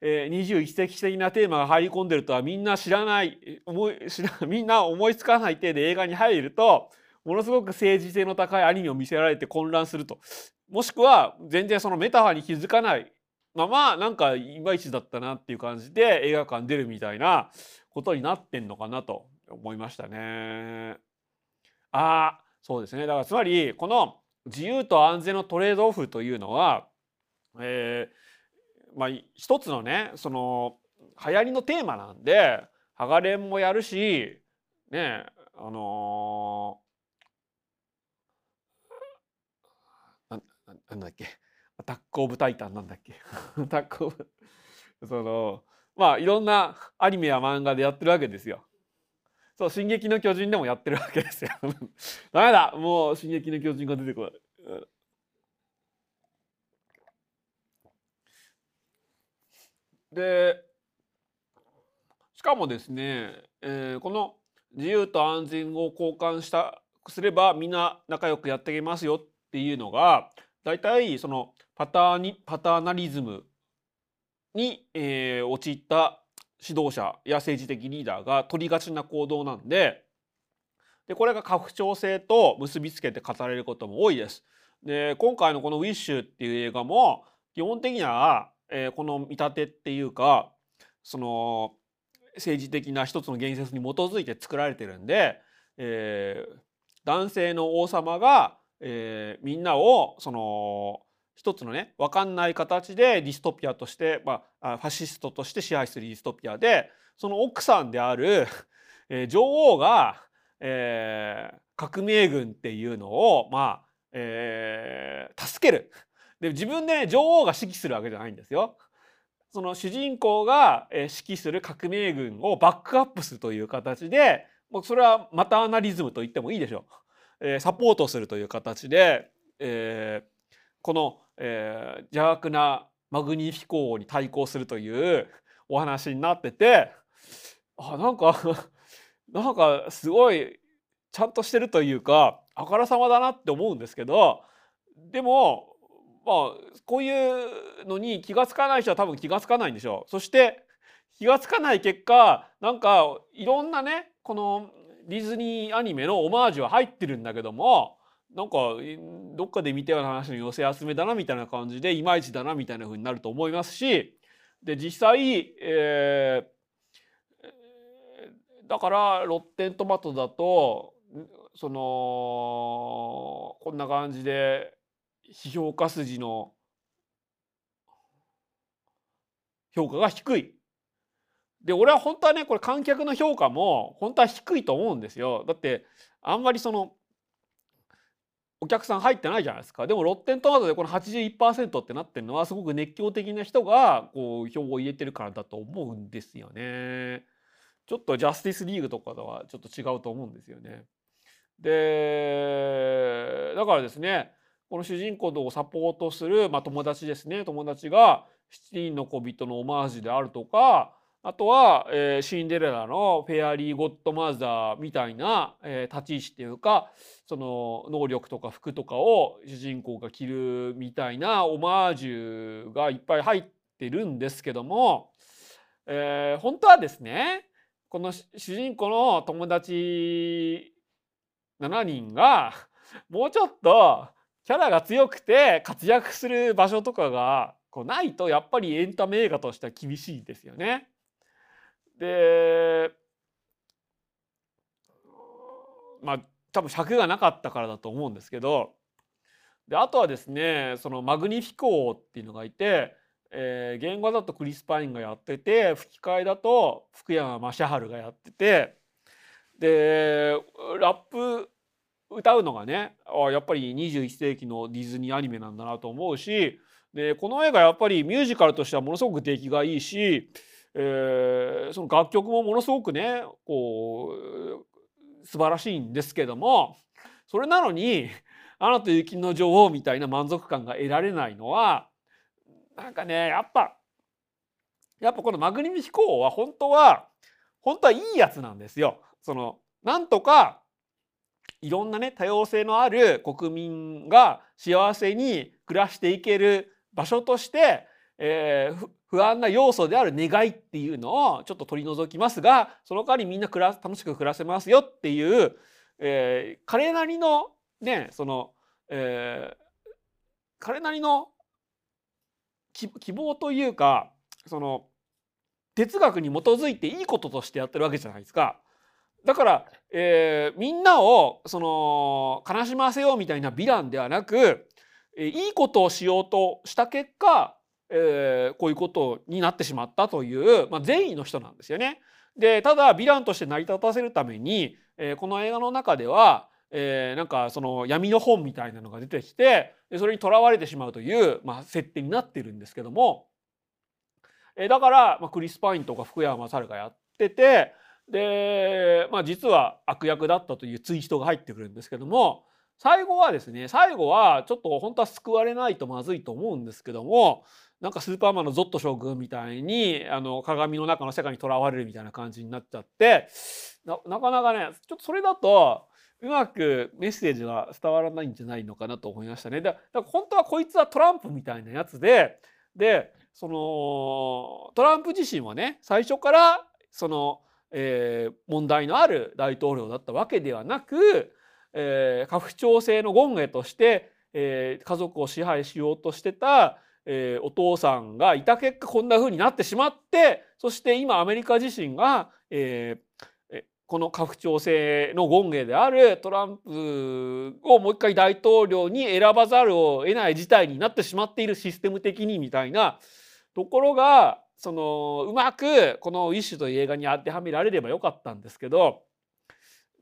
えー、21世紀的なテーマが入り込んでるとはみんな知らない思い知ら みんな思いつかない程で映画に入るとものすごく政治性の高いアニメを見せられて混乱するともしくは全然そのメタファーに気づかないままなんかいまいちだったなっていう感じで映画館出るみたいなことになってんのかなと思いましたね。あそうですねだからつまりこの自由と安全のトレードオフというのは、えー、まあ一つのねその流行りのテーマなんでハガレンもやるしねあのー、ななんだっけ？アタック・オブ・タイタンなんだっけ？タック・オブそのまあいろんなアニメや漫画でやってるわけですよ。そう「進撃の巨人」でもやってるわけですよ。ダメだもう「進撃の巨人」が出てこない。でしかもですね、えー、この自由と安全を交換したすればみんな仲良くやっていけますよっていうのが大体そのパターにパターナリズムに、えー、陥った指導者や政治的リーダーが取りがちな行動なんででこれが家父長制と結びつけて語られることも多いです。で今回のこの「ウィッシュ」っていう映画も基本的には、えー、この見立てっていうかその政治的な一つの言説に基づいて作られてるんで、えー、男性の王様が、えー、みんなをその一つのね分かんない形でディストピアとして、まあ、ファシストとして支配するディストピアでその奥さんである、えー、女王が、えー、革命軍っていうのをまあ、えー、助ける。で自分で、ね、女王が指揮するわけじゃないんですよ。その主人公が指揮する革命軍をバックアップするという形でもうそれはマターナリズムと言ってもいいでしょう。えー、サポートするという形で、えー、この、えー、邪悪なマグニフィコーに対抗するというお話になっててあなんか なんかすごいちゃんとしてるというかあからさまだなって思うんですけどでもまあこういうのに気が付かない人は多分気が付かないんでしょう。そして気が付かない結果なんかいろんなねこのディズニーアニメのオマージュは入ってるんだけどもなんかどっかで見たような話の寄せ集めだなみたいな感じでいまいちだなみたいな風になると思いますしで実際、えー、だからロッテントマトだとそのこんな感じで批評家筋の評価が低い。で俺は本当はねこれ観客の評価も本当は低いと思うんですよ。だってあんまりそのお客さん入ってないじゃないですかでもロッテントマトでこの81%ってなってるのはすごく熱狂的な人がこう票を入れてるからだと思うんですよね。ちょっとジャスティスリーグとかとはちょっと違うと思うんですよね。でだからですねこの主人公をサポートする、まあ、友達ですね友達が7人の小人のオマージュであるとかあとは、えー、シンデレラのフェアリー・ゴッドマザーみたいな、えー、立ち位置っていうかその能力とか服とかを主人公が着るみたいなオマージュがいっぱい入ってるんですけども、えー、本当はですねこの主人公の友達7人がもうちょっとキャラが強くて活躍する場所とかがこうないとやっぱりエンタメ映画としては厳しいですよね。でまあ多分尺がなかったからだと思うんですけどであとはですねそのマグニフィコーっていうのがいて、えー、原画だとクリス・パインがやってて吹き替えだと福山雅治がやっててでラップ歌うのがねあやっぱり21世紀のディズニーアニメなんだなと思うしでこの映画やっぱりミュージカルとしてはものすごく出来がいいし、えー、その楽曲もものすごくねこう素晴らしいんですけどもそれなのに「アナと雪の女王」みたいな満足感が得られないのはなんかねやっぱやっぱこのマグニフィコーは本当は本当はいいやつなんですよ。そのなんとかいろんなね多様性のある国民が幸せに暮らしていける場所として、えー、不安な要素である願いっていうのをちょっと取り除きますがその代わりみんな暮ら楽しく暮らせますよっていう、えー、彼なりのねその、えー、彼なりの希望というかその哲学に基づいていいこととしてやってるわけじゃないですか。だから、えー、みんなをその悲しませようみたいなヴィランではなく、えー、いいことをしようとした結果、えー、こういうことになってしまったという、まあ、善意の人なんですよね。でただヴィランとして成り立たせるために、えー、この映画の中では、えー、なんかその闇の本みたいなのが出てきてそれにとらわれてしまうという、まあ、設定になってるんですけども、えー、だから、まあ、クリス・パインとか福山雅治がやっててで、まあ、実は悪役だったというツイートが入ってくるんですけども最後はですね最後はちょっと本当は救われないとまずいと思うんですけどもなんかスーパーマンのゾット将軍みたいにあの鏡の中の世界にとらわれるみたいな感じになっちゃってなかなかねちょっとそれだとうまくメッセージが伝わらないんじゃないのかなと思いましたね。だから本当はこいつはトランプみたいなやつででそのトランプ自身はね最初からその、えー、問題のある大統領だったわけではなく、えー、家父長制の権下として、えー、家族を支配しようとしてた、えー、お父さんがいた結果こんな風になってしまってそして今アメリカ自身が、えー、この家父長制の権下であるトランプをもう一回大統領に選ばざるを得ない事態になってしまっているシステム的にみたいなところがそのうまくこの「ウィッシュ」という映画に当てはめられればよかったんですけど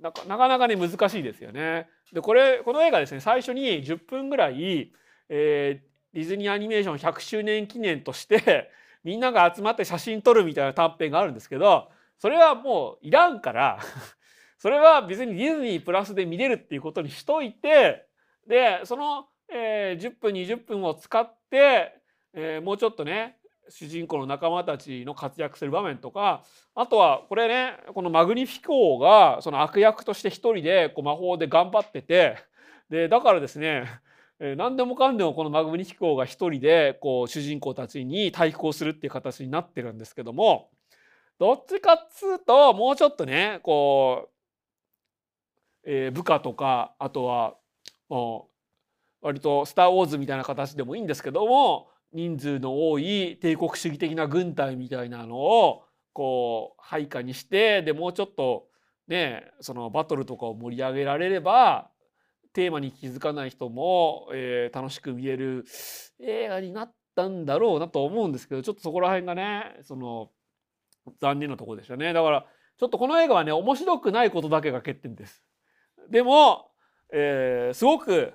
なかなかね難しいですよね。でこれこの映画ですね最初に10分ぐらい、えー、ディズニーアニメーション100周年記念として みんなが集まって写真撮るみたいな短編があるんですけどそれはもういらんから それは別にディズニープラスで見れるっていうことにしといてでその、えー、10分20分を使って、えー、もうちょっとね主人公の仲間たちの活躍する場面とかあとはこれねこのマグニフィコーがその悪役として一人でこう魔法で頑張っててでだからですね何でもかんでもこのマグニフィコーが一人でこう主人公たちに対抗するっていう形になってるんですけどもどっちかっつうともうちょっとねこう、えー、部下とかあとは割と「スター・ウォーズ」みたいな形でもいいんですけども人数の多い帝国主義的な軍隊みたいなのをこう配下にしてでもうちょっとねそのバトルとかを盛り上げられればテーマに気づかない人も、えー、楽しく見える映画になったんだろうなと思うんですけどちょっとそこら辺がねその残念なところでしたねだからちょっとこの映画はね面白くないことだけが欠点ですでも、えー、すごく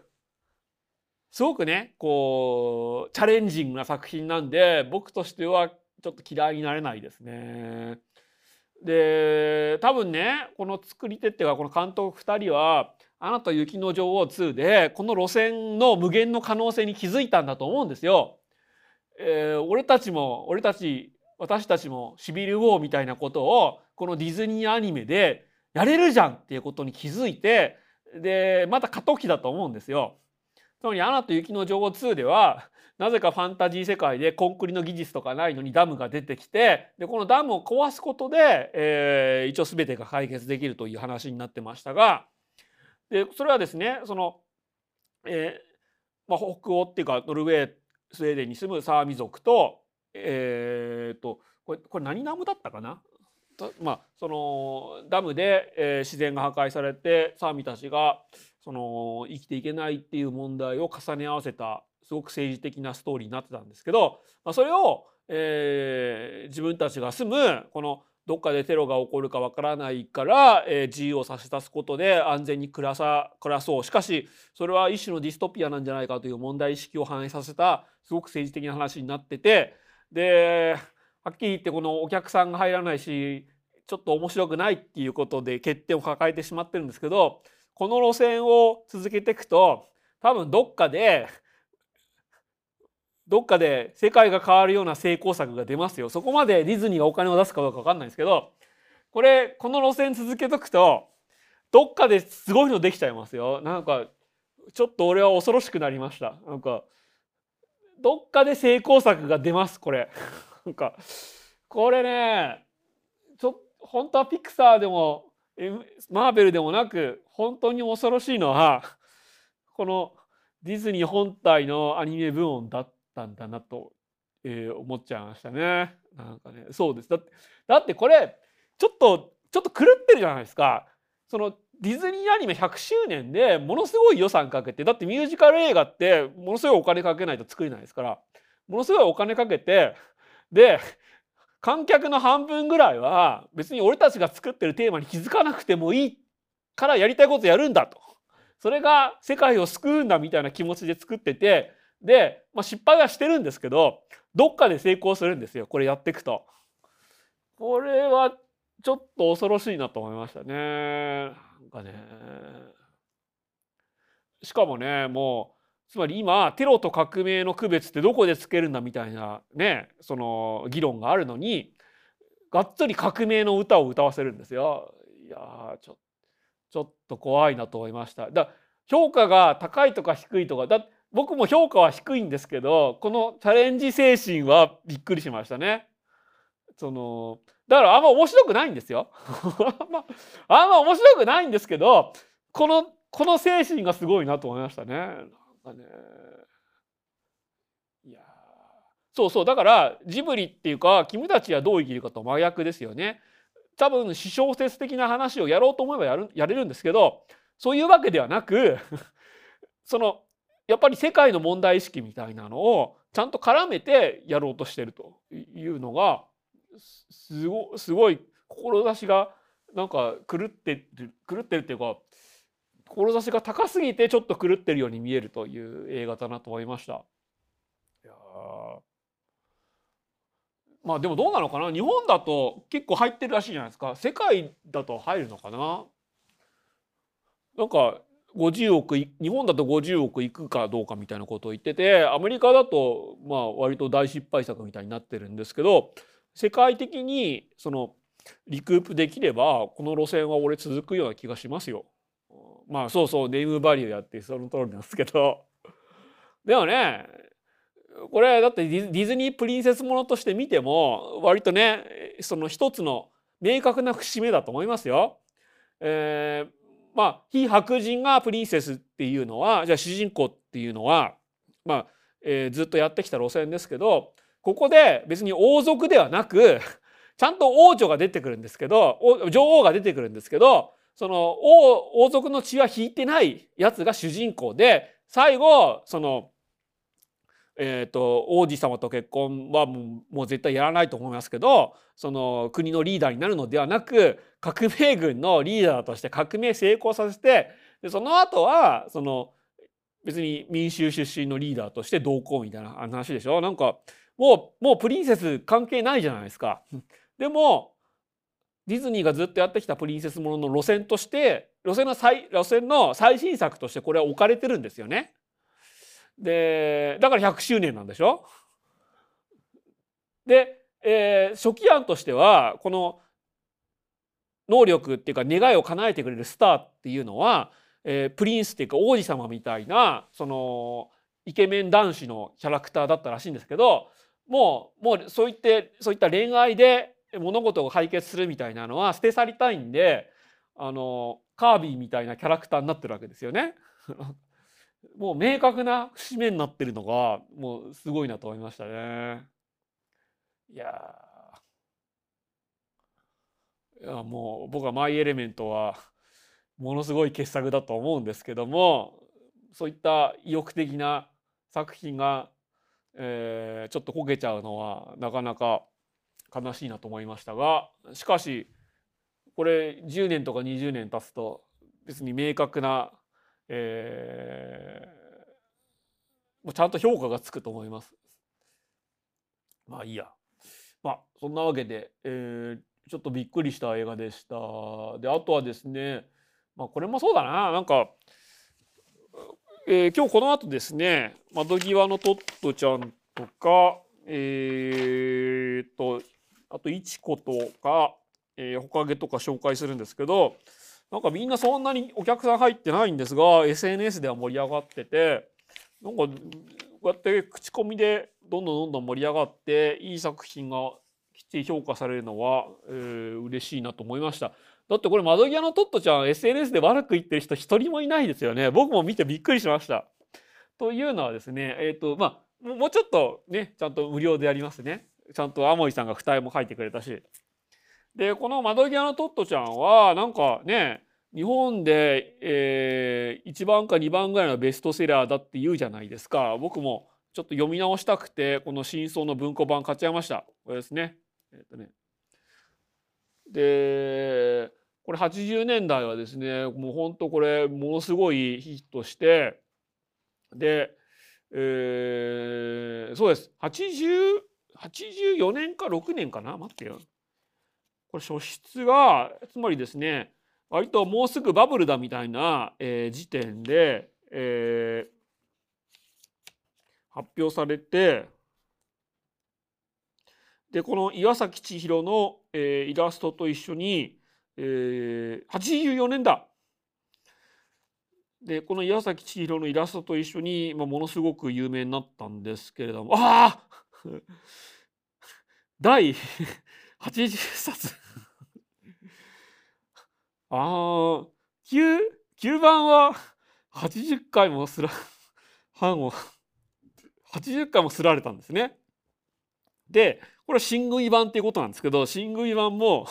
すごくねこうチャレンジングな作品なんで僕としてはちょっと嫌いになれないですね。で多分ねこの作り手っていうかこの監督2人は「アナと雪の女王2」でこの路線の無限の可能性に気づいたんだと思うんですよ。えー、俺たちも俺たち私たちもシビル・ウォーみたいなことをこのディズニーアニメでやれるじゃんっていうことに気づいてでまた過渡期だと思うんですよ。つまり「アナと雪の女王2」ではなぜかファンタジー世界でコンクリの技術とかないのにダムが出てきてでこのダムを壊すことで、えー、一応全てが解決できるという話になってましたがでそれはですねその、えーまあ、北欧っていうかノルウェースウェーデンに住むサーミ族とえー、っとこれこれ何ダムだったかな？まあそのダムで、えー、自然が破壊されてサーミたちがその生きていけないっていう問題を重ね合わせたすごく政治的なストーリーになってたんですけど、まあ、それを、えー、自分たちが住むこのどっかでテロが起こるかわからないから、えー、自由を差し出すことで安全に暮らさ暮らそう。しかしそれは一種のディストピアなんじゃないかという問題意識を反映させたすごく政治的な話になっててではっきり言ってこのお客さんが入らないしちょっと面白くないっていうことで欠点を抱えてしまってるんですけどこの路線を続けていくと多分どっかでどっかで世界が変わるような成功作が出ますよ。そこまでディズニーがお金を出すかどうか分かんないんですけどこれこの路線続けとくとどっかですごいのできちゃいますよ。なんかちょっと俺は恐ろしくなりました。なんかどっかで成功作が出ますこれ なんかこれねちょ本当はピクサーでもマーベルでもなく本当に恐ろしいのはこのディズニー本体のアニメ部門だったんだなと、えー、思っちゃいましたね。なんかねそうですだってだってこれちょっとちょっと狂ってるじゃないですか。そのディズニーアニメ100周年でものすごい予算かけてだってミュージカル映画ってものすごいお金かけないと作れないですからものすごいお金かけてで観客の半分ぐらいは別に俺たちが作ってるテーマに気づかなくてもいいからやりたいことやるんだとそれが世界を救うんだみたいな気持ちで作っててで、まあ、失敗はしてるんですけどどっかで成功するんですよこれやっていくと。これはちょっと恐ろしいなと思いましたね。なんかね。しかもねもうつまり今テロと革命の区別ってどこでつけるんだみたいなねその議論があるのにがっつり革命の歌を歌わせるんですよ。いやちょちょっと怖いなと思いました。だ評価が高いとか低いとかだ僕も評価は低いんですけどこのチャレンジ精神はびっくりしましたね。そのだからあんま面白くないんですよ。あんまあんま面白くないんですけどこのこの精神がすごいなと思いましたね。なんかねいやそうそうだからジブリっていうか君たちはどう生きるかと真逆ですよね。多分私小説的な話をやろうと思えばやるやれるんですけどそういうわけではなく そのやっぱり世界の問題意識みたいなのをちゃんと絡めてやろうとしてるというのがすごすごい志がなんか狂ってる狂ってるっていうか志が高すぎてちょっと狂ってるように見えるという映画だなと思いました。いやまあでもどうなのかな？日本だと結構入ってるらしいじゃないですか。世界だと入るのかな？なんか50億日本だと50億いくかどうかみたいなことを言っててアメリカだとまあ割と大失敗作みたいになってるんですけど世界的にそのリクープできればこの路線は俺続くような気がしますよ。まあそうそうネームバリューやってその通りなんですけど でもねこれだってディズニープリンセスものとして見ても割とねその一つの明確な節目だと思いますよ。えー、まあ非白人がプリンセスっていうのはじゃあ主人公っていうのはまあ、えー、ずっとやってきた路線ですけどここで別に王族ではなく ちゃんと王女が出てくるんですけど女王が出てくるんですけどその王王族の血は引いてないやつが主人公で最後そのえーと、王子様と結婚はもうもう絶対やらないと思いますけどその国のリーダーになるのではなく革命軍のリーダーとして革命成功させてでその後はその別に民衆出身のリーダーとして同行みたいな話でしょ？なんかもうもうプリンセス関係ないじゃないですか。でもディズニーがずっとやってきたプリンセスものの路線として路線の最路線の最新作としてこれは置かれてるんですよね。でだから100周年なんでしょ？で、えー、初期案としてはこの能力っていうか願いを叶えてくれるスターっていうのは、えー、プリンスっていうか王子様みたいなそのイケメン男子のキャラクターだったらしいんですけどもうもうそういってそういった恋愛で物事が解決するみたいなのは捨て去りたいんであのカービィみたいなキャラクターになってるわけですよね。もう明確な節目になってるのがもうすごいなと思いましたね。いやいやもう僕は「マイ・エレメント」はものすごい傑作だと思うんですけどもそういった意欲的な作品がえー、ちょっと焦げちゃうのはなかなか悲しいなと思いましたがしかしこれ10年とか20年経つと別に明確な、えー、ちゃんと評価がつくと思います。まあいいや。まあそんなわけで、えー、ちょっとびっくりした映画でした。であとはですねまあこれもそうだななんかえー、今日この後ですね窓際のトットちゃんとかえー、とあといちことか、えー、ほかげとか紹介するんですけどなんかみんなそんなにお客さん入ってないんですが SNS では盛り上がっててなんかこうやって口コミでどんどんどんどん盛り上がっていい作品がきっちり評価されるのは、えー、嬉しいなと思いました。だってこれ窓際のトットちゃん SNS で悪く言ってる人一人もいないですよね。僕も見てびっくりしました。というのはですね、えっ、ー、と、まあ、もうちょっとね、ちゃんと無料でやりますね。ちゃんとアモイさんが二重も書いてくれたし。でこの窓際のトットちゃんはなんかね日本で、えー、1番か2番ぐらいのベストセラーだって言うじゃないですか。僕もちょっと読み直したくてこの真相の文庫版買っちゃいました。これですね。えー、とね。でこれ80年代はですねもうほんとこれものすごいヒットしてで、えー、そうです。80 84年か6年かな？待ってよ。これ書出がつまりですね割ともうすぐバブルだみたいな、えー、時点で、えー、発表されてでこの岩崎千尋の、えー、イラストと一緒に、えー、84年だ。でこの岩崎千尋のイラストと一緒に、まあ、ものすごく有名になったんですけれどもああ 第80冊。ああ、9、9番は80回もすら、版を、80回もすられたんですね。で、これは新宮版っていうことなんですけど、新宮版も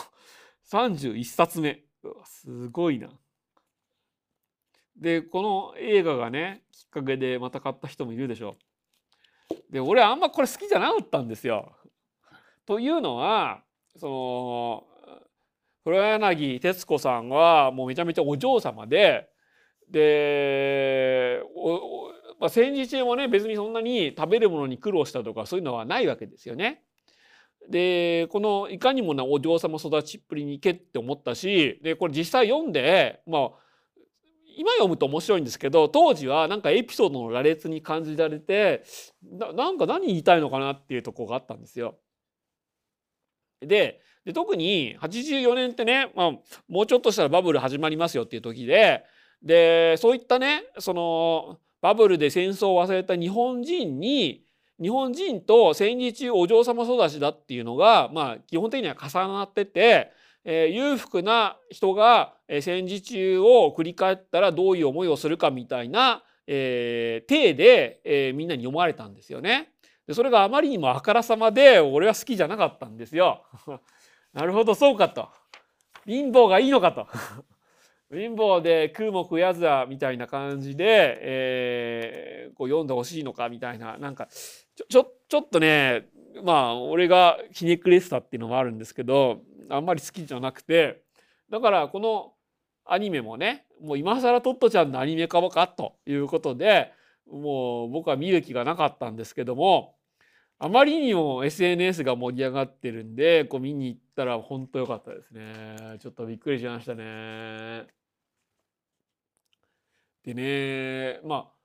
31冊目。すごいな。で、この映画がね、きっかけでまた買った人もいるでしょう。で、俺あんまこれ好きじゃなかったんですよ。というのは、その、黒柳徹子さんはもうめちゃめちゃお嬢様ででまあ、戦時中もね別にそんなに食べるものに苦労したとかそういうのはないわけですよね。でこのいかにもなお嬢様育ちっぷりにいけって思ったしでこれ実際読んでまあ今読むと面白いんですけど当時はなんかエピソードの羅列に感じられてなんか何言いたいのかなっていうとこがあったんですよ。でで特に84年ってね、まあ、もうちょっとしたらバブル始まりますよっていう時ででそういったねそのバブルで戦争を忘れた日本人に日本人と戦時中お嬢様育ちだっていうのが、まあ、基本的には重なってて、えー、裕福な人が戦時中を振り返ったらどういう思いをするかみたいな、えー、体で、えー、みんなに読まれたんですよね。それがあまりにもあからさまで俺は好きじゃなかったんですよ。なるほどそうかと。貧乏がいいのかと。貧乏で食うも食やずやみたいな感じで、えー、こう読んでほしいのかみたいななんかちょちょちょっとねまあ俺がひねくれてたっていうのもあるんですけどあんまり好きじゃなくてだからこのアニメもねもう今更トットちゃんのアニメ化かということでもう僕は見る気がなかったんですけどもあまりにも SNS が盛り上がってるんでこう見に行ったら本当良かったですね。ちょっとびっくりしましたね。でねまあ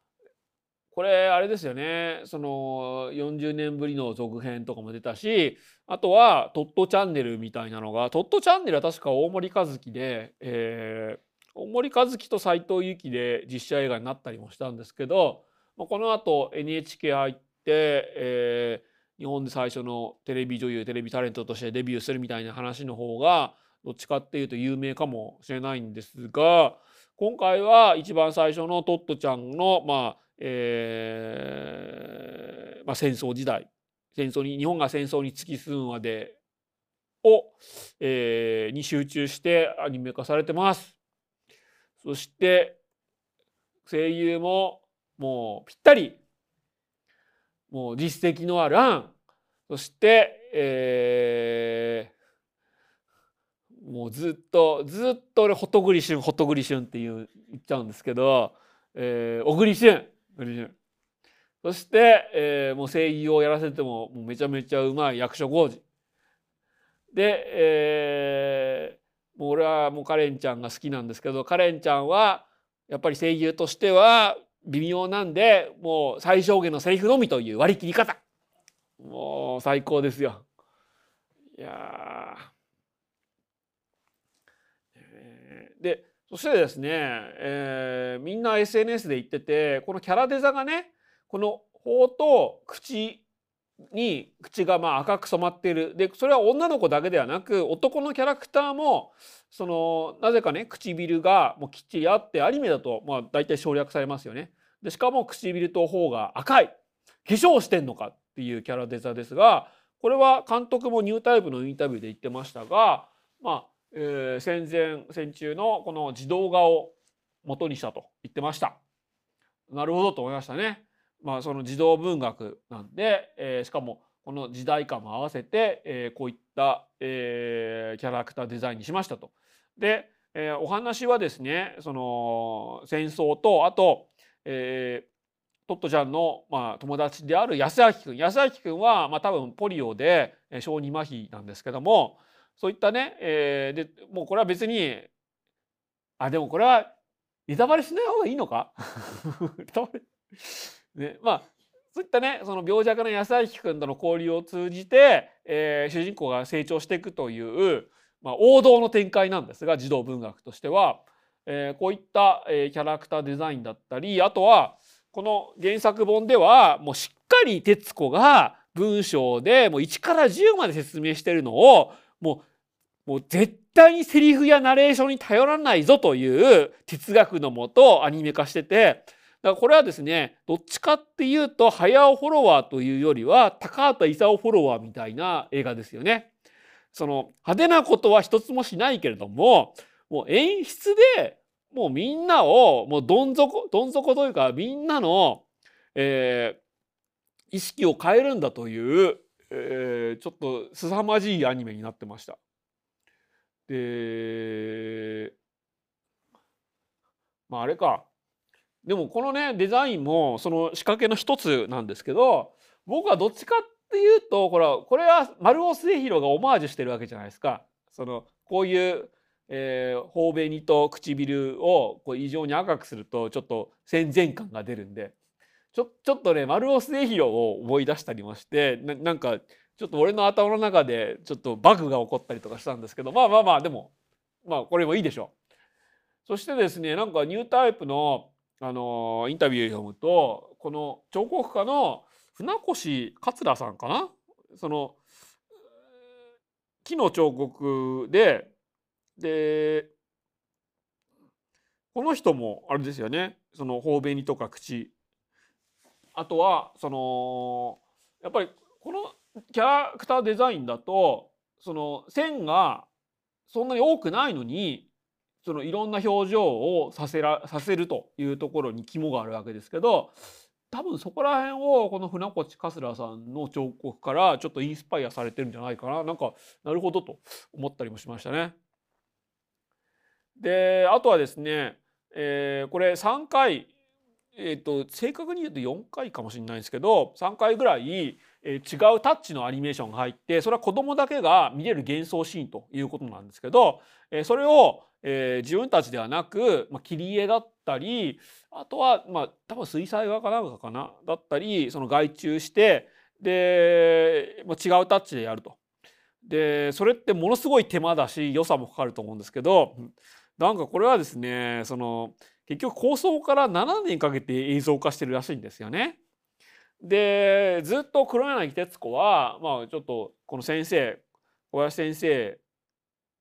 これあれですよね。その40年ぶりの続編とかも出たしあとは「トットチャンネル」みたいなのが「トットチャンネル」は確か大森和樹で、えー、大森和樹と斎藤由貴で実写映画になったりもしたんですけどこのあと NHK 入って、えー、日本で最初のテレビ女優テレビタレントとしてデビューするみたいな話の方がどっちかっていうと有名かもしれないんですが今回は一番最初のトットちゃんの、まあえーまあ、戦争時代戦争に日本が戦争に突き進むまでを、えー、に集中してアニメ化されてます。そして声優ももうぴったりもう実績のある案。そして、えー、もうずっとずっと俺「ほとぐりしゅんほとぐりしゅん」って言う言っちゃうんですけど、えー、小栗旬小栗旬。そして、えー、もう声優をやらせてももうめちゃめちゃうまい役所広司。で、えー、もう俺はもうカレンちゃんが好きなんですけどカレンちゃんはやっぱり声優としては微妙なんでもう最小限のセリフのみという割り切り方もう最高ですよ。いやでそしてですね、えー、みんな SNS で言っててこのキャラデザがねこの法と口に口がまあ赤く染まっているでそれは女の子だけではなく男のキャラクターもそのなぜかね唇がもうきっちりあってアニメだとまあ大体省略されますよね。でしかも唇と頬が赤い化粧してんのかっていうキャラデザですがこれは監督もニュータイプのインタビューで言ってましたがまあ、えー、戦前戦中のこの児童画を元にしたと言ってました。なるほどと思いましたね。まあその児童文学なんで、えー、しかもこの時代感も合わせて、えー、こういった、えー、キャラクターデザインにしましたと。で、えー、お話はですねその戦争とあと、えー、トットちゃんの、まあ、友達である安明君安明君は、まあ、多分ポリオで小児麻痺なんですけどもそういったね、えー、でもうこれは別にあでもこれはネタバレしない方がいいのか？ね、まあそういったねその病弱な安明君との交流を通じて、えー、主人公が成長していくという、まあ、王道の展開なんですが児童文学としては、えー、こういった、えー、キャラクターデザインだったりあとはこの原作本ではもうしっかり徹子が文章でもう1から10まで説明してるのをもうもう絶対にセリフやナレーションに頼らないぞという哲学のもとアニメ化しててだからこれはですねどっちかっていうと早尾フォロワーというよりは高畑勲フォロワーみたいな映画ですよね。その派手なことは一つもしないけれどももう演出でもうみんなをもうどん底どん底というかみんなの、えー、意識を変えるんだという、えー、ちょっと凄まじいアニメになってました。でまああれかでもこのねデザインもその仕掛けの一つなんですけど僕はどっちかっていうとこれはこれは丸尾末広がオマージュしてるわけじゃないですか。そのこういう、えー、頬紅と唇をこう異常に赤くするとちょっと戦前感が出るんでちょちょっとね丸尾末広を思い出したりもしてななんかちょっと俺の頭の中でちょっとバグが起こったりとかしたんですけどまあまあまあでもまあこれもいいでしょう。そしてですねなんかニュータイプのあのインタビュー読むとこの彫刻家の船越桂さんかな？その木の彫刻ででこの人もあれですよね。その頬紅とか口。あとはそのやっぱりこのキャラクターデザインだとその線がそんなに多くないのにそのいろんな表情をさせらさせるというところに肝があるわけですけど多分そこら辺をこの船越桂さんの彫刻からちょっとインスパイアされてるんじゃないかななんかなるほどと思ったりもしましたね。であとはですね、えー、これ3回、えーと、正確に言うと4回かもしれないんですけど3回ぐらい、えー、違うタッチのアニメーションが入ってそれは子どもだけが見れる幻想シーンということなんですけど、えー、それをえー、自分たちではなく、まあ、切り絵だったりあとはまあ多分水彩画かなんかかな？だったりその外注してで、まあ、違うタッチでやると。でそれってものすごい手間だし予算もかかると思うんですけどなんかこれはですねその結局構想から7年かけて映像化してるらしいんですよね。でずっと黒柳徹子はまあちょっとこの先生小林先生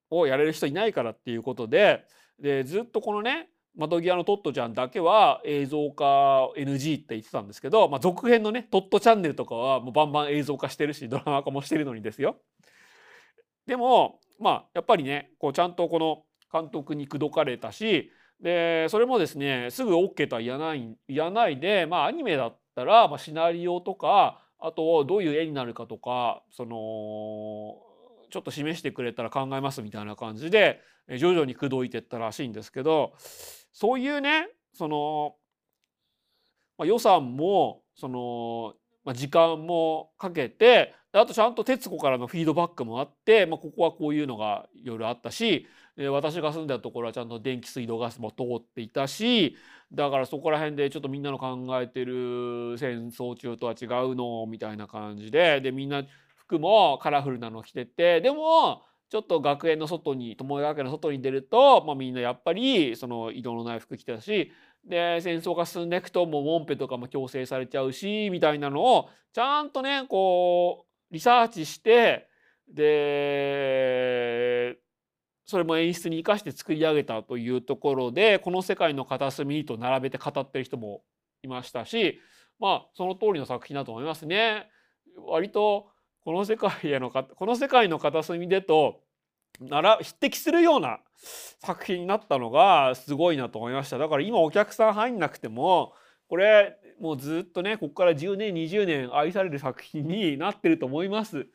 をやれる人いないからっていうことででずっとこのね窓際のトットちゃんだけは映像化 NG って言ってたんですけど、まあ、続編のねトットチャンネルとかはもうバンバン映像化してるしドラマ化もしてるのにですよ。でもまあやっぱりねこうちゃんとこの監督に口説かれたしでそれもですねすぐ OK とは言わない言わないでまあアニメだったら、まあ、シナリオとかあとどういう絵になるかとかそのちょっと示してくれたら考えますみたいな感じで徐々に口説いてったらしいんですけどそういうねその、まあ、予算もその、まあ、時間もかけてあとちゃんと徹子からのフィードバックもあって、まあ、ここはこういうのがいろいろあったし私が住んでたところはちゃんと電気水道ガスも通っていたしだからそこら辺でちょっとみんなの考えてる戦争中とは違うのみたいな感じででみんな服もカラフルなの着ててでもちょっと学園の外に友達学園の外に出ると、まあ、みんなやっぱりその色のない服着てたしで戦争が進んでいくともうモンペとかも強制されちゃうしみたいなのをちゃんとねこうリサーチしてでそれも演出に生かして作り上げたというところでこの世界の片隅と並べて語ってる人もいましたしまあその通りの作品だと思いますね。割とこの世界へのこの世界の片隅でとなら匹敵するような作品になったのがすごいなと思いました。だから今お客さん入んなくてもこれもうずっとねここから10年20年愛される作品になってると思います。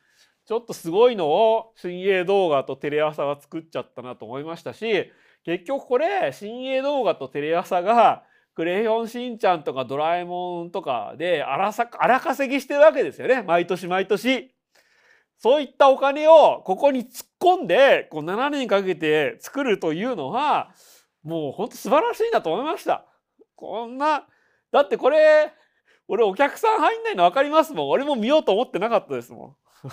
ちょっとすごいのを新鋭動画とテレ朝が作っちゃったなと思いましたし結局これ新鋭動画とテレ朝がクレヨンしんちゃんとかドラえもんとかで荒稼ぎしてるわけですよね。毎年毎年。そういったお金をここに突っ込んでこう7年かけて作るというのはもうほんと素晴らしいなと思いました。こんなだってこれ俺お客さん入んないの分かりますもん俺も見ようと思ってなかったですもん。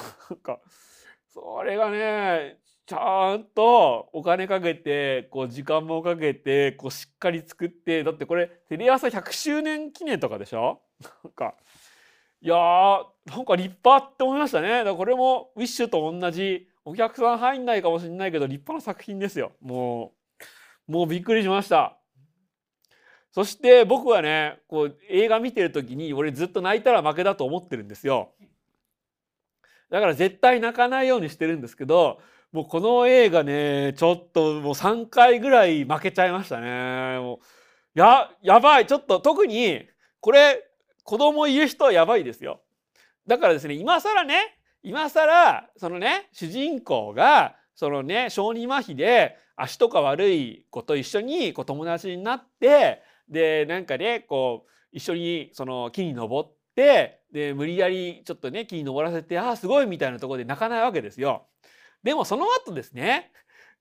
それがねちゃんとお金かけてこう時間もかけてこうしっかり作ってだってこれテレ朝100周年記念とかでしょ？なんかいやなんか立派って思いましたね。だからこれもウィッシュと同じお客さん入んないかもしれないけど立派な作品ですよ。もうもうびっくりしました。そして僕はねこう映画見てる時に俺ずっと泣いたら負けだと思ってるんですよ。だから絶対泣かないようにしてるんですけどもうこの映画ねちょっともう3回ぐらい負けちゃいましたね。もうややばい。ちょっと特にこれ子供いる人はやばいですよ。だからですね今更ね今更そのね主人公がそのね小児麻痺で足とか悪い子と一緒にこう友達になってでなんかねこう一緒にその木に登ってで無理やりちょっとね木に登らせてああすごいみたいなとこで泣かないわけですよ。でもその後ですね、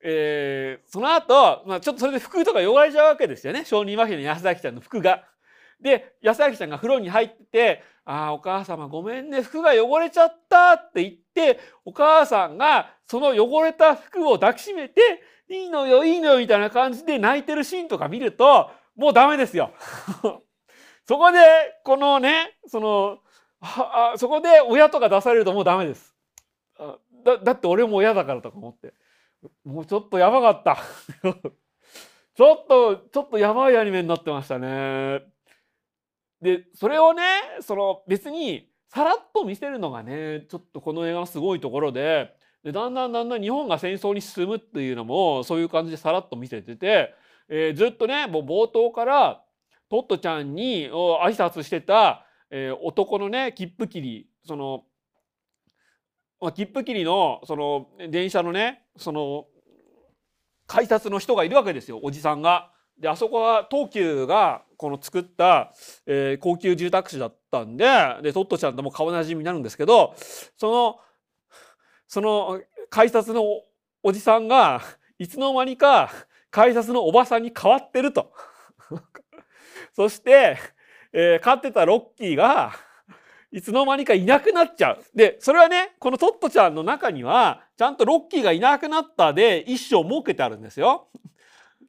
えー、その後、まあ、ちょっとそれで服とか汚れちゃうわけですよね小児麻痺の安崎ちゃんの服が。で安崎ちゃんが風呂に入って「ああお母様ごめんね服が汚れちゃった」って言ってお母さんがその汚れた服を抱きしめて「いいのよいいのよ」みたいな感じで泣いてるシーンとか見るともうダメですよ。そこでこのねそのあそこで親とか出されるともうダメです。だだって俺も親だからとか思ってもうちょっとやばかった ちょっとちょっとやばいアニメになってましたねでそれをねその別にさらっと見せるのがねちょっとこの映画のすごいところででだんだんだんだん日本が戦争に進むっていうのもそういう感じでさらっと見せてて、えー、ずっとねもう冒頭からトットちゃんに挨拶してた、えー、男のね切符切りそのまあ、切符切りのその電車のねその改札の人がいるわけですよおじさんが。であそこは東急がこの作った、えー、高級住宅地だったんででトットちゃんとも顔なじみになるんですけどそのその改札のおじさんがいつの間にか改札のおばさんに変わってると。そして、えー、飼ってたロッキーがいつの間にかいなくなっちゃう。で、それはね、このトットちゃんの中には、ちゃんとロッキーがいなくなったで一生設けてあるんですよ。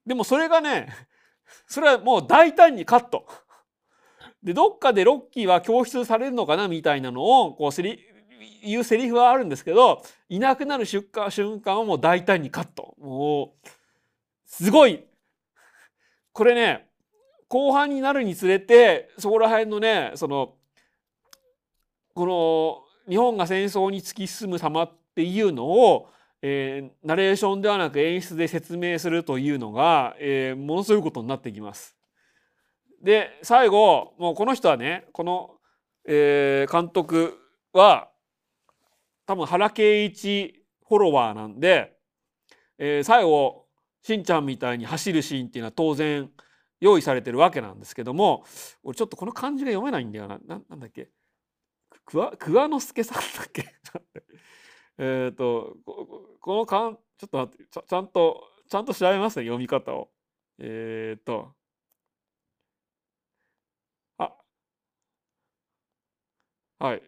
でもそれがね、それはもう大胆にカット。で、どっかでロッキーは教室されるのかなみたいなのを、こうセリ、言うセリフはあるんですけど、いなくなる瞬間、瞬間はもう大胆にカット。もう、すごい。これね、後半になるにつれて、そこら辺のね、その、この日本が戦争に突き進む様っていうのを、えー、ナレーションではなく演出で説明するというのが、えー、ものすごいことになってきます。で最後もうこの人はねこの、えー、監督は多分原敬一フォロワーなんで、えー、最後しんちゃんみたいに走るシーンっていうのは当然用意されてるわけなんですけども俺ちょっとこの漢字が読めないんだよな。ななんだっけ？桑之助さんだっけ？えっとこのかんちょっと待ってちちゃんとちゃんと調べますね読み方を。えっ、ー、とあはい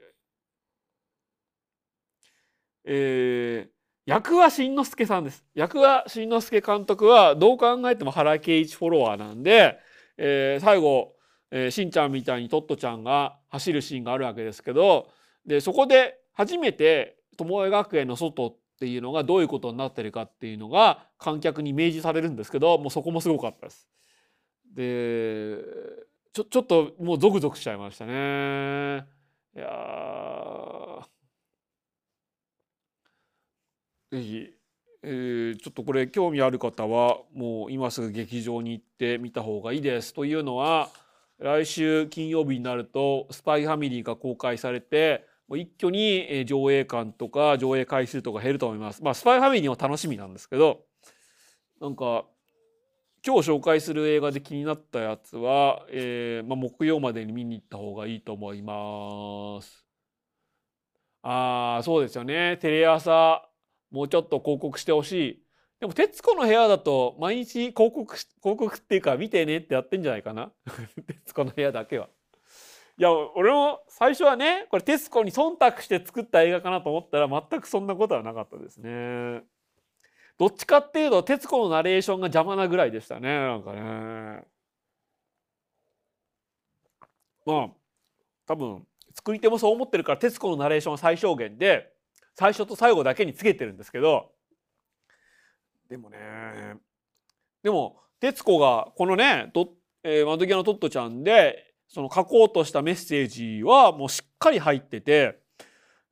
えー、役はしんのすけさんです。役はしんのすけ監督はどう考えても原敬一フォロワーなんで、えー、最後えー、しんちゃんみたいにトットちゃんが走るシーンがあるわけですけどでそこで初めて巴学園の外っていうのがどういうことになってるかっていうのが観客に明示されるんですけどもうそこもすごかったです。でちょちょっともうゾクゾクしちゃいましたね。いやぜひ、えー、ちょっとこれ興味ある方はもう今すぐ劇場に行って見た方がいいですというのは来週金曜日になると「スパイファミリー」が公開されてもう一挙に上映館とか上映回数とか減ると思います。まあ、スパイファミリーも楽しみなんですけどなんか今日紹介する映画で気になったやつは、えーまあ、木曜までに見に行った方がいいと思います。ああそうですよねテレ朝もうちょっと広告してほしい。でも『徹子の部屋』だと毎日広告広告っていうか見てねってやってんじゃないかな 徹子の部屋だけは。いや俺も最初はねこれ徹子に忖度して作った映画かなと思ったら全くそんなことはなかったですね。どっちかっていうと徹子のナレーションが邪魔なぐらいでしたねなんかね。まあ多分作り手もそう思ってるから徹子のナレーションは最小限で最初と最後だけにつけてるんですけどでもねでも徹子がこのねえー、窓際のトットちゃんでその書こうとしたメッセージはもうしっかり入ってて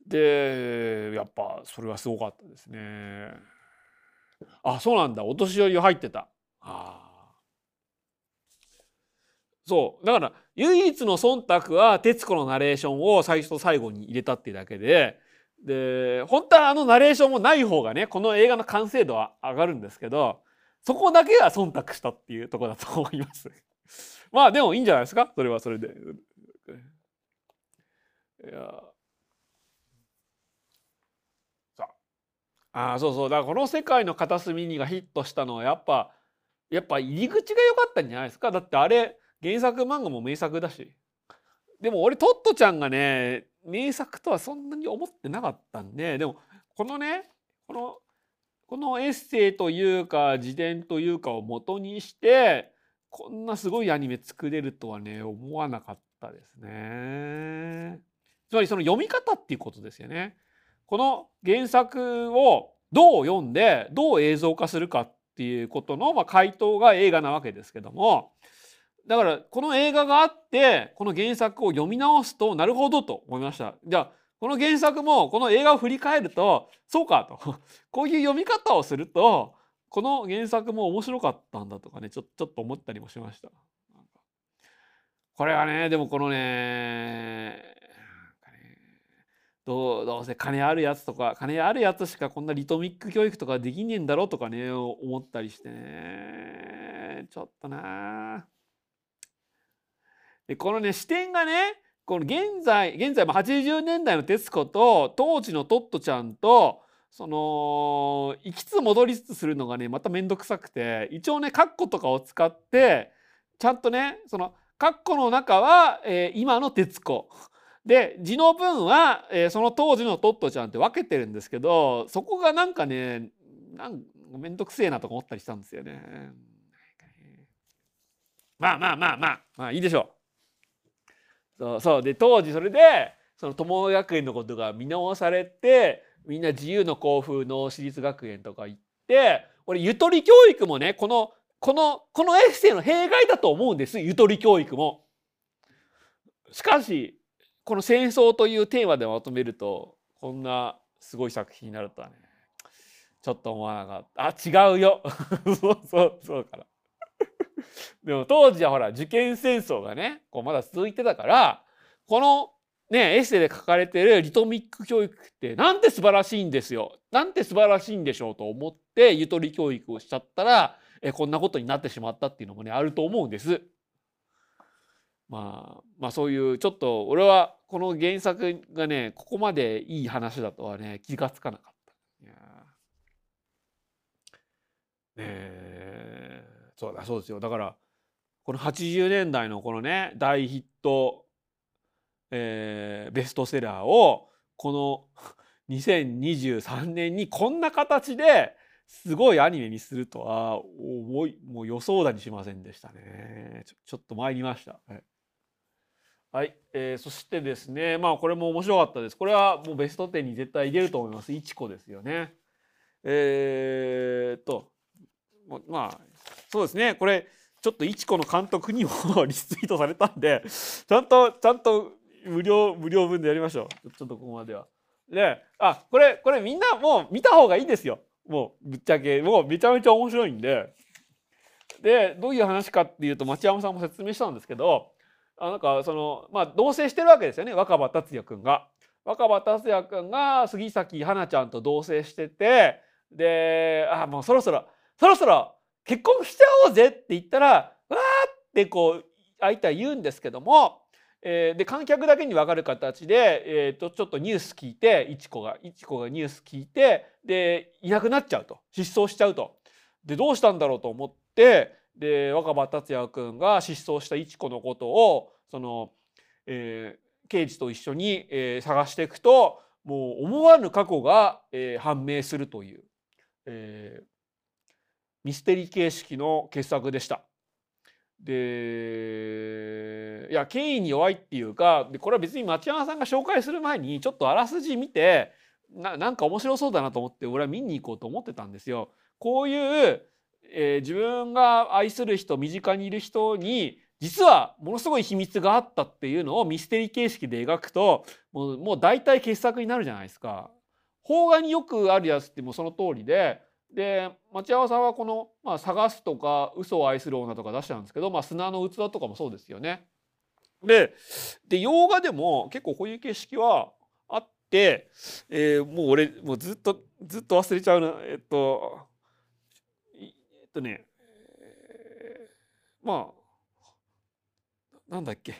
でやっぱそれはすごかったですね。あそうなんだお年寄り入ってた。あそうだから唯一の忖度は「徹子のナレーション」を最初と最後に入れたっていうだけでで本当はあのナレーションもない方がねこの映画の完成度は上がるんですけどそこだけは忖度したっていうとこだと思います。まあでもいいんじゃないですか？それはそれで。いや。さあ。あそうそう。だからこの世界の片隅にがヒットしたのはやっぱやっぱ入り口が良かったんじゃないですか？だってあれ原作漫画も名作だし。でも俺トットちゃんがね名作とはそんなに思ってなかったんででもこのねこのこのエッセイというか自伝というかを元にしてこんなすごいアニメ作れるとはね思わなかったですね。つまりその読み方っていうことですよね。この原作をどう読んでどう映像化するかっていうことの、まあ、回答が映画なわけですけどもだからこの映画があってこの原作を読み直すとなるほどと思いました。じゃあこの原作もこの映画を振り返るとそうかとこういう読み方をするとこの原作も面白かったんだとかねちょちょっと思ったりもしました。これはねでもこのねどうどうせ金あるやつとか金あるやつしかこんなリトミック教育とかできねえんだろうとかね思ったりしてねちょっとなでこのね視点がねこの現在現在も80年代の徹子と当時のトットちゃんとその行きつ戻りつつするのがねまた面倒くさくて一応ねカッコとかを使ってちゃんとねそのカッコの中は、えー、今の徹子で字の文は、えー、その当時のトットちゃんって分けてるんですけどそこがなんかねなん面倒くせえなとか思ったりしたんですよね。まあまあまあまあまあいいでしょう。そうそうで当時それでその友学園のことが見直されてみんな自由の校風の私立学園とか行って俺ゆとり教育もねこのこのこのエッセイの弊害だと思うんです。ゆとり教育も。しかしこの戦争というテーマでまとめるとこんなすごい作品になるとはねちょっと思わなかった。あ違うよ。そうそうそうから。でも当時はほら受験戦争がねこうまだ続いてたからこのねエッセイで書かれてるリトミック教育ってなんて素晴らしいんですよなんて素晴らしいんでしょうと思ってゆとり教育をしちゃったらえこんなことになってしまったっていうのもねあると思うんです。まあ、まあそういうちょっと俺はこの原作がねここまでいい話だとはね気が付かなかった。いやえそうだそうですよだからこの80年代のこのね大ヒット、えー、ベストセラーをこの 2023年にこんな形ですごいアニメにするとは思いもう予想だにしませんでしたね。ちょちょっと参りました。はい。はい、えー、そしてですねまあこれも面白かったです。これはもうベスト10に絶対入れると思います。いちこですよね。えー、っとまあそうですね。これちょっといちこの監督にも リツイートされたんでちゃんとちゃんと無料無料分でやりましょう。ちょっとここまでは。であこれこれみんなもう見た方がいいですよ。もうぶっちゃけ。もうめちゃめちゃ面白いんで。でどういう話かっていうと町山さんも説明したんですけどあなんかそのまあ同棲してるわけですよね。若葉達也君が。若葉達也君が杉咲花ちゃんと同棲しててであもうそろそろそろそろ結婚しちゃおうぜって言ったらわーってこう相手は言うんですけども、えー、で観客だけに分かる形で、えー、とちょっとニュース聞いていちこがいちこがニュース聞いてでいなくなっちゃうと失踪しちゃうと。でどうしたんだろうと思ってで若葉達也君が失踪したいちこのことをその、えー、刑事と一緒に、えー、探していくともう思わぬ過去が、えー、判明するという、えー、ミステリー形式の傑作でした。でいや権威に弱いっていうかでこれは別に町山さんが紹介する前にちょっとあらすじ見てななんか面白そうだなと思って俺は見に行こうと思ってたんですよ。こういう、えー、自分が愛する人身近にいる人に実はものすごい秘密があったっていうのをミステリー形式で描くともうもう大体傑作になるじゃないですか。邦画によくあるやつってもうその通りでで町山さんはこの「まあ、探す」とか「嘘を愛する女」とか出したんですけど、まあ、砂の器とかもそうですよね。でで洋画でも結構こういう形式はあって、えー、もう俺もうずっとずっと忘れちゃうな。えっとえっとね、えー、まあなんだっけ。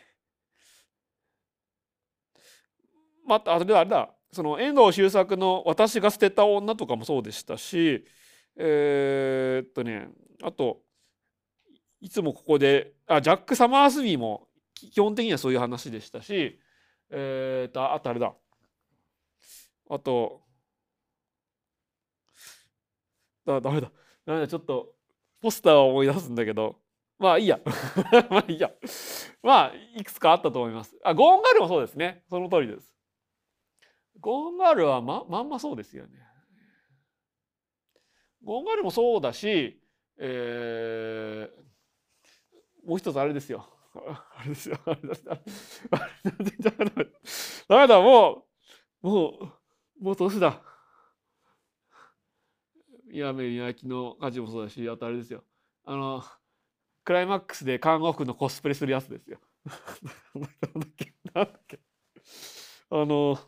またあれだあれだ。その遠藤周作の「私が捨てた女」とかもそうでしたしえー、っとねあといつもここであジャック・サマースビーも基本的にはそういう話でしたしえー、っとあとあれだ。あとだダメだ。ダメだちょっとポスターを思い出すんだけど。まあ いいや。まあいいや。まあいくつかあったと思います。あゴーンガールもそうですね。その通りです。ゴーンガールはままんまそうですよね。ゴンガルもそうだし、えー、もう一つあれですよ。あれですよ。あれですダメだ、もう、もう、もう年だ。やめやきの火事もそうだ。し、あとあれですよ。あの、クライマックスで看護婦のコスプレするやつですよ。なんだ。っけ、なんだ。っけ。あの、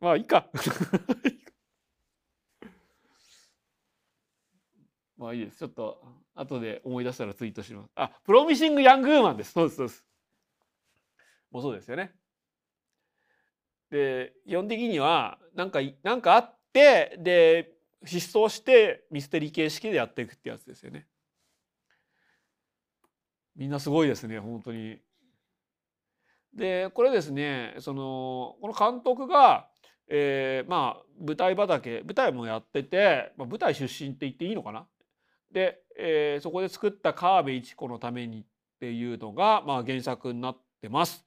まあいいか。まあいいです。ちょっと後で思い出したらツイートします。あ、プロミシング・ヤング・ウーマンです。そうです、そうです。もうそうですよね。で、基本的には、なんか、なんかあって、で、失踪してミステリー形式でやっていくってやつですよね。みんなすごいですね、本当に。で、これですね、その、この監督が、えー、まあ舞台畑舞台もやってて、まあ、舞台出身って言っていいのかな？で、えー、そこで作った川辺一子のためにっていうのが、まあ、原作になってます。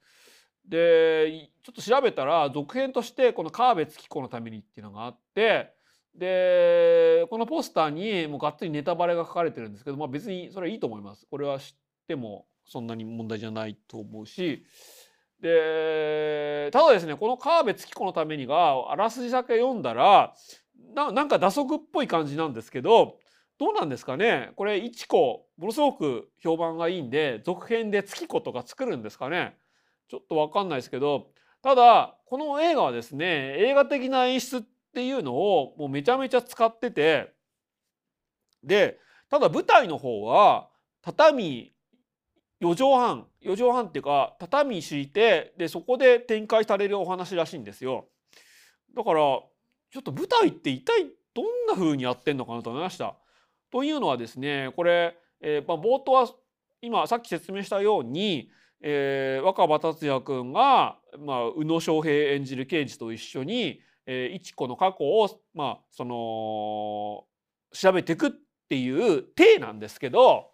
でちょっと調べたら続編としてこの川辺月子のためにっていうのがあってでこのポスターにもうがっつりネタバレが書かれてるんですけど、まあ、別にそれはいいと思います。これは知ってもそんなに問題じゃないと思うしでただですねこの川辺月子のためにがあらすじだけ読んだらなんか打足っぽい感じなんですけどどうなんですかね？これ一子ものすごく評判がいいんで続編で月子とか作るんですかね？ちょっと分かんないですけどただこの映画はですね映画的な演出っていうのをもうめちゃめちゃ使っててでただ舞台の方は畳4畳半4畳半っていうか畳敷いてでそこで展開されるお話らしいんですよ。だからちょっと舞台って一体どんな風にやってんのかなと思いました。というのはですねこれ、えー、まあ、冒頭は今さっき説明したように、えー、若葉達也君が、まあ、宇野昌平演じる刑事と一緒に、えー、一子の過去を、まあ、その調べていくっていう体なんですけど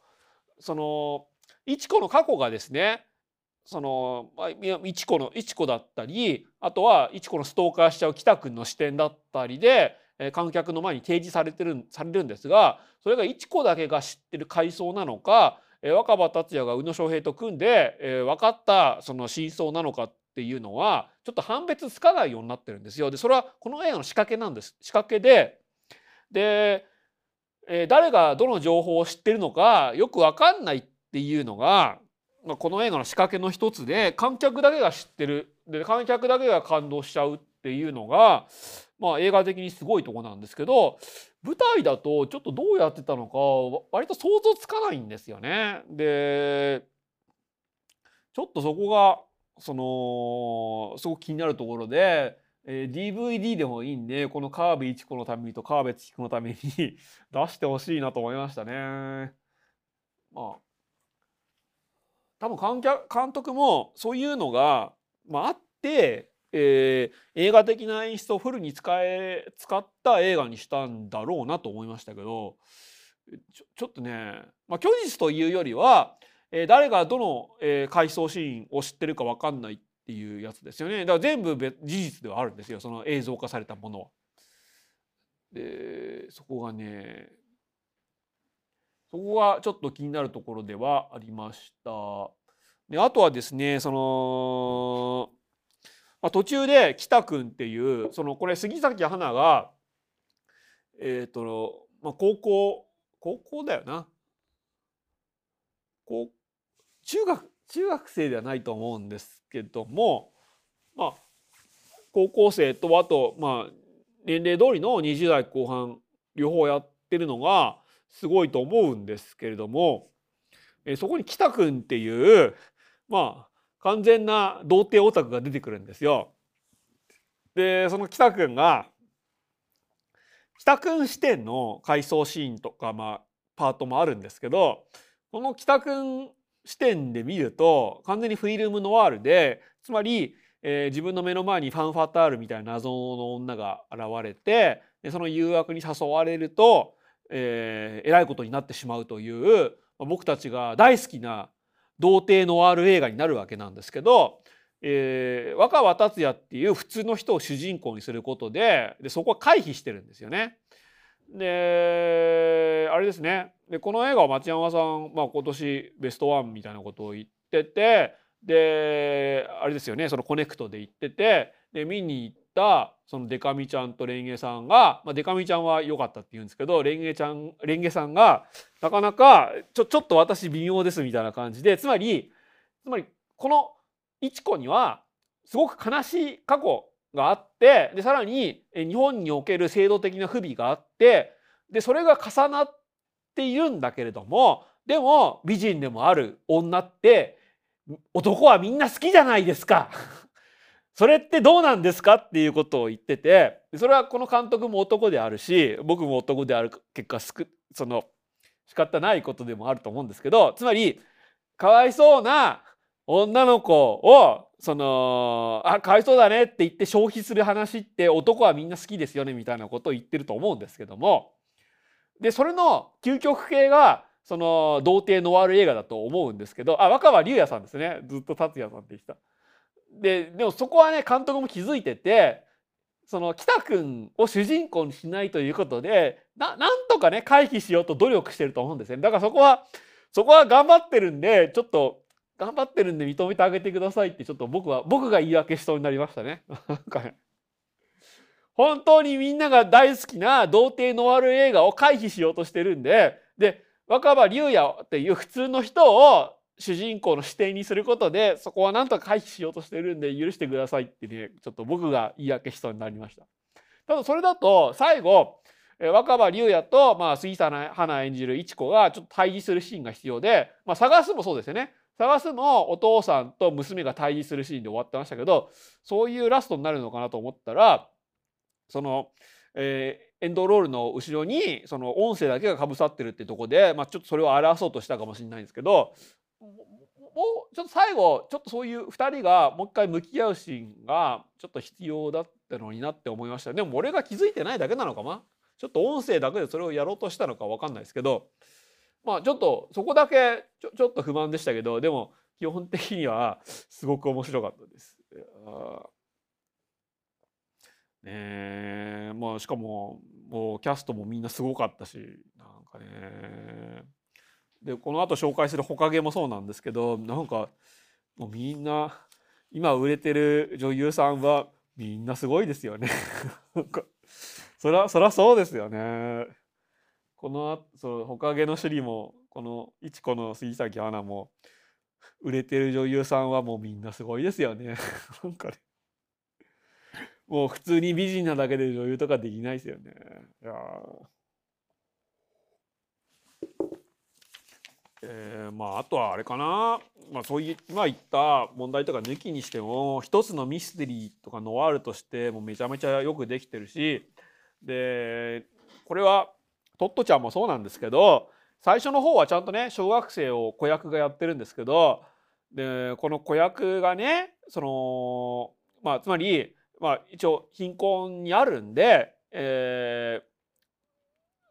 その一子の過去がですねその一子の一子だったりあとは一子のストーカーしちゃう北君の視点だったりで観客の前に提示されてるされるんですがそれが一子だけが知ってる階層なのか若葉達也が宇野昌平と組んで分かったその真相なのかっていうのはちょっと判別つかないようになってるんですよ。でそれはこの映画の仕掛けなんです。仕掛けでで、え、誰がどの情報を知ってるのかよく分かんないっていうのが、ま、この映画の仕掛けの一つで観客だけが知ってるで観客だけが感動しちゃうっていうのが、まあ、映画的にすごいとこなんですけど舞台だとちょっとどうやってたのか割と想像つかないんですよね。でちょっとそこがそのすごく気になるところで、えー、DVD でもいいんでこの川辺一子のためにと川辺月子のために出してほしいなと思いましたね。まあ多分観客監督もそういうのが、まあ、あって、えー、映画的な演出をフルに使え使った映画にしたんだろうなと思いましたけどちょちょっとね、まあ、虚実というよりは、えー、誰がどの、えー、回想シーンを知ってるか分かんないっていうやつですよねだから全部事実ではあるんですよその映像化されたものは。でそこがねそこがちょっと気になるところではありました。であとはですねその、まあ、途中で北君っていうそのこれ杉咲花がえっ、と、まあ、高校高校だよな。こう中学中学生ではないと思うんですけどもまあ高校生とあとまあ年齢通りの20代後半両方やってるのがすごいと思うんですけれども、えそこに北くんっていうまあ完全な童貞オタクが出てくるんですよ。でその北くんが北くん視点の回想シーンとか、まあ、パートもあるんですけどこの北くん視点で見ると完全にフィルムノワールでつまり、えー、自分の目の前にファンファタールみたいな謎の女が現れてでその誘惑に誘われるとえー、えらいことになってしまうという僕たちが大好きな童貞のある映画になるわけなんですけど、えー、若葉達也っていう普通の人を主人公にすることででそこは回避してるんですよね。であれですねでこの映画は町山さん、まあ、今年ベストワンみたいなことを言っててであれですよねそのコネクトで行っててで見に行ったそのデカミちゃんとレンゲさんが、まあ、デカミちゃんは良かったって言うんですけどレンゲちゃんレンゲさんがなかなかちょちょっと私微妙ですみたいな感じでつまりつまりこの一子にはすごく悲しい過去があってでさらに日本における制度的な不備があってでそれが重なっているんだけれどもでも美人でもある女って男はみんな好きじゃないですか。それってどうなんですかっていうことを言っててそれはこの監督も男であるし僕も男である結果その仕方ないことでもあると思うんですけどつまりかわいそうな女の子をそのあかわいそうだねって言って消費する話って男はみんな好きですよねみたいなことを言ってると思うんですけども。でそれの究極系がその童貞ノワール映画だと思うんですけどあ若葉龍也さんですねずっと達也さんって言ってた。ででもそこはね監督も気づいててその北くんを主人公にしないということでななんとかね回避しようと努力してると思うんですねだからそこはそこは頑張ってるんでちょっと頑張ってるんで認めてあげてくださいってちょっと僕は僕が言い訳しそうになりましたね。なんかね本当にみんなが大好きな童貞のある映画を回避しようとしてるんでで若葉龍也っていう普通の人を主人公の視点にすることでそこはなんとか回避しようとしてるんで許してくださいってねちょっと僕が言い訳しそうになりました。ただそれだと最後若葉龍也と、まあ、杉田花演じる一子がちょっと対峙するシーンが必要で、まあ、探すもそうですよね探すもお父さんと娘が対峙するシーンで終わってましたけどそういうラストになるのかなと思ったらその、えー、エンドロールの後ろにその音声だけがかぶさってるってとこで、まあ、ちょっとそれを表そうとしたかもしれないんですけどもうちょっと最後ちょっとそういう2人がもう一回向き合うシーンがちょっと必要だったのになって思いました。でも俺が気づいてないだけなのかなちょっと音声だけでそれをやろうとしたのか分かんないですけどまあちょっとそこだけちょちょっと不満でしたけどでも基本的にはすごく面白かったです。ねえまあしかももうキャストもみんなすごかったしなんかねでこの後紹介する「ほかげ」もそうなんですけどなんかもうみんな今売れてる女優さんはみんなすごいですよね そらそらそうですよね。このそうほかげの首里もこのいちこの杉咲アナも売れてる女優さんはもうみんなすごいですよね。なんかねもう普通に美人なだけで女優とかできないですよね。いやえー、まああとはあれかな、まあ、そういう今言った問題とか抜きにしても一つのミステリーとかノワールとしてもめちゃめちゃよくできてるしでこれはトットちゃんもそうなんですけど最初の方はちゃんとね小学生を子役がやってるんですけどでこの子役がねそのまあつまりまあ一応貧困にあるんで、えー、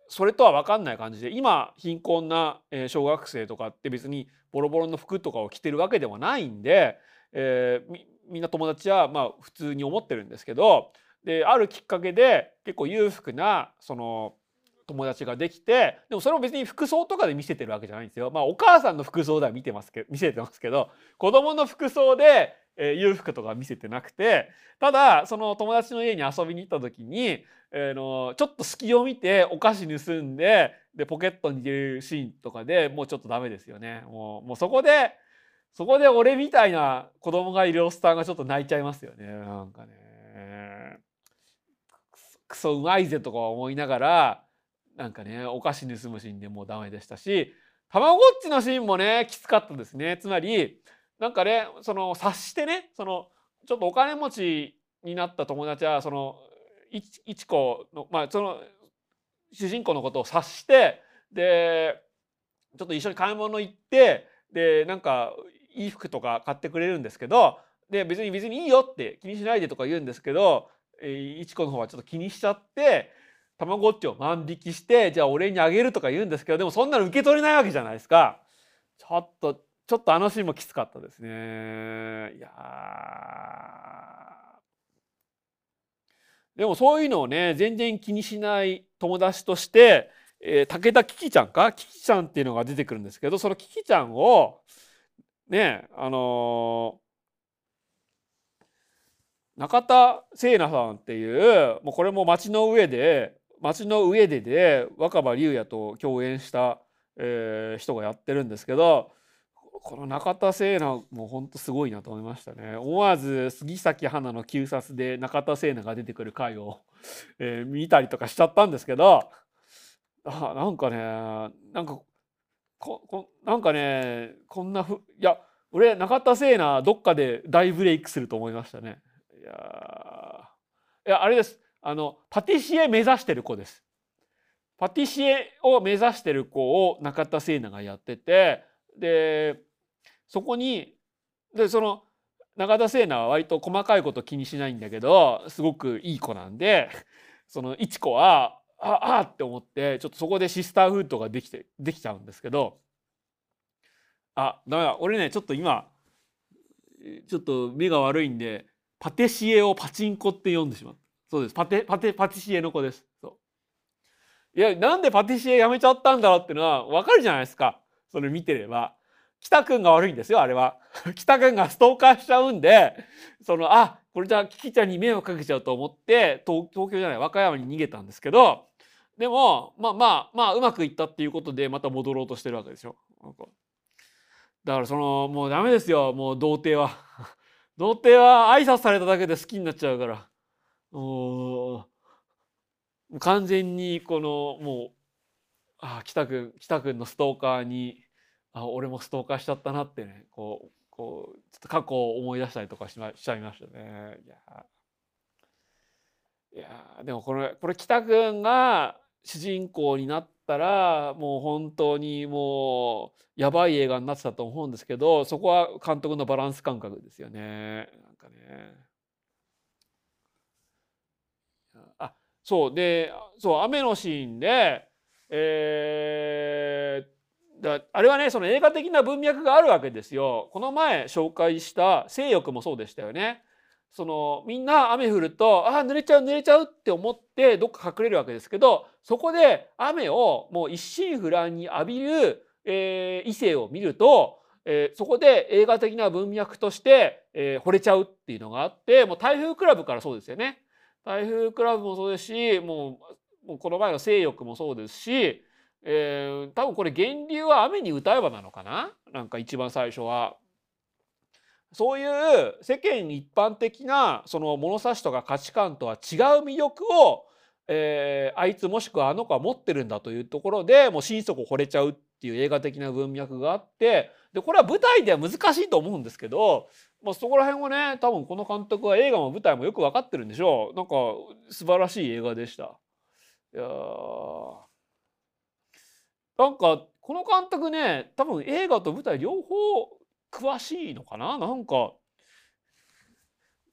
それとは分かんない感じで今貧困な小学生とかって別にボロボロの服とかを着てるわけではないんで、えー、みんな友達はまあ普通に思ってるんですけどであるきっかけで結構裕福なその友達ができてでもそれも別に服装とかで見せてるわけじゃないんですよ。まあお母さんの服装では見てますけ見せてますけど子供の服装でえー、裕福とか見せてなくてただその友達の家に遊びに行った時に、えー、のちょっと隙を見てお菓子盗んででポケットに入れるシーンとかでもうちょっとダメですよね。もうもうそこでそこで俺みたいな子供がいるおっさんがちょっと泣いちゃいますよねなんかね。クソうまいぜとか思いながらなんかねお菓子盗むシーンでもうダメでしたしたまごっちのシーンもねきつかったですね。つまりなんかねその察してねそのちょっとお金持ちになった友達はそのいちこのまあその主人公のことを察してでちょっと一緒に買い物行ってでなんかいい服とか買ってくれるんですけどで別に別にいいよって気にしないでとか言うんですけどいちこの方はちょっと気にしちゃってたまごっちを万引きしてじゃあ俺にあげるとか言うんですけどでもそんなの受け取れないわけじゃないですか。ちょっとちょっとあのシーンもきつかったですね。いやでもそういうのをね全然気にしない友達として、えー、武田キキちゃんか？キキちゃんっていうのが出てくるんですけどそのキキちゃんをねあのー、中田聖奈さんっていうもうこれも街の上で街の上でで若葉龍也と共演した、えー、人がやってるんですけどこの中田聖奈も本当すごいなと思いましたね。思わず杉咲花の旧殺で中田聖奈が出てくる回を、えー、見たりとかしちゃったんですけどあなんかねなんかここなんかねこんなふいや俺中田聖奈どっかで大ブレイクすると思いましたね。いやいやあれです。あのパティシエ目指してる子です。パティシエを目指してる子を中田聖奈がやっててでそこにでその永田聖奈は割と細かいこと気にしないんだけどすごくいい子なんでそのいち子はああって思ってちょっとそこでシスターフードができてできちゃうんですけどあダメだ俺ねちょっと今ちょっと目が悪いんでパティシエをパチンコって読んでしまった。そうです。パテパテパティシエの子です。そう。いやなんでパティシエやめちゃったんだろうっていうのは分かるじゃないですか。それ見てれば。北くんが悪いんですよあれは。北くんがストーカーしちゃうんでそのあこれじゃあキキちゃんに迷惑かけちゃうと思って東京じゃない和歌山に逃げたんですけどでもまあまあまあうまくいったっていうことでまた戻ろうとしてるわけですよ。だからそのもうダメですよもう童貞は。童貞は挨拶されただけで好きになっちゃうから。もう完全にこのもうあ北くん北くんのストーカーにあ俺もストーカーしちゃったなってねこうこうちょっと過去を思い出したりとかしましちゃいましたね。いやいやでもこれこれ北くんが主人公になったらもう本当にもうやばい映画になってたと思うんですけどそこは監督のバランス感覚ですよね。なんかねあそうでそう雨のシーンでえー、だあれはねその映画的な文脈があるわけですよ。この前紹介した性欲もそうでしたよね。そのみんな雨降るとああ濡れちゃう濡れちゃうって思ってどっか隠れるわけですけどそこで雨をもう一心不乱に浴びる、えー、異性を見るとえーそこで映画的な文脈として、えー惚れちゃうっていうのがあってもう台風クラブからそうですよね。台風クラブもそうですしもうもうこの前の性欲もそうですし、えー多分これ源流は雨に歌えばなのかな？なんか一番最初は。そういう世間一般的なその物差しとか価値観とは違う魅力を、えーあいつもしくはあの子は持ってるんだというところでもう心底惚れちゃうっていう映画的な文脈があってでこれは舞台では難しいと思うんですけど、まあ、そこら辺をね多分この監督は映画も舞台もよく分かってるんでしょうなんか素晴らしい映画でした。いやなんかこの監督ね多分映画と舞台両方詳しいのかな？なんか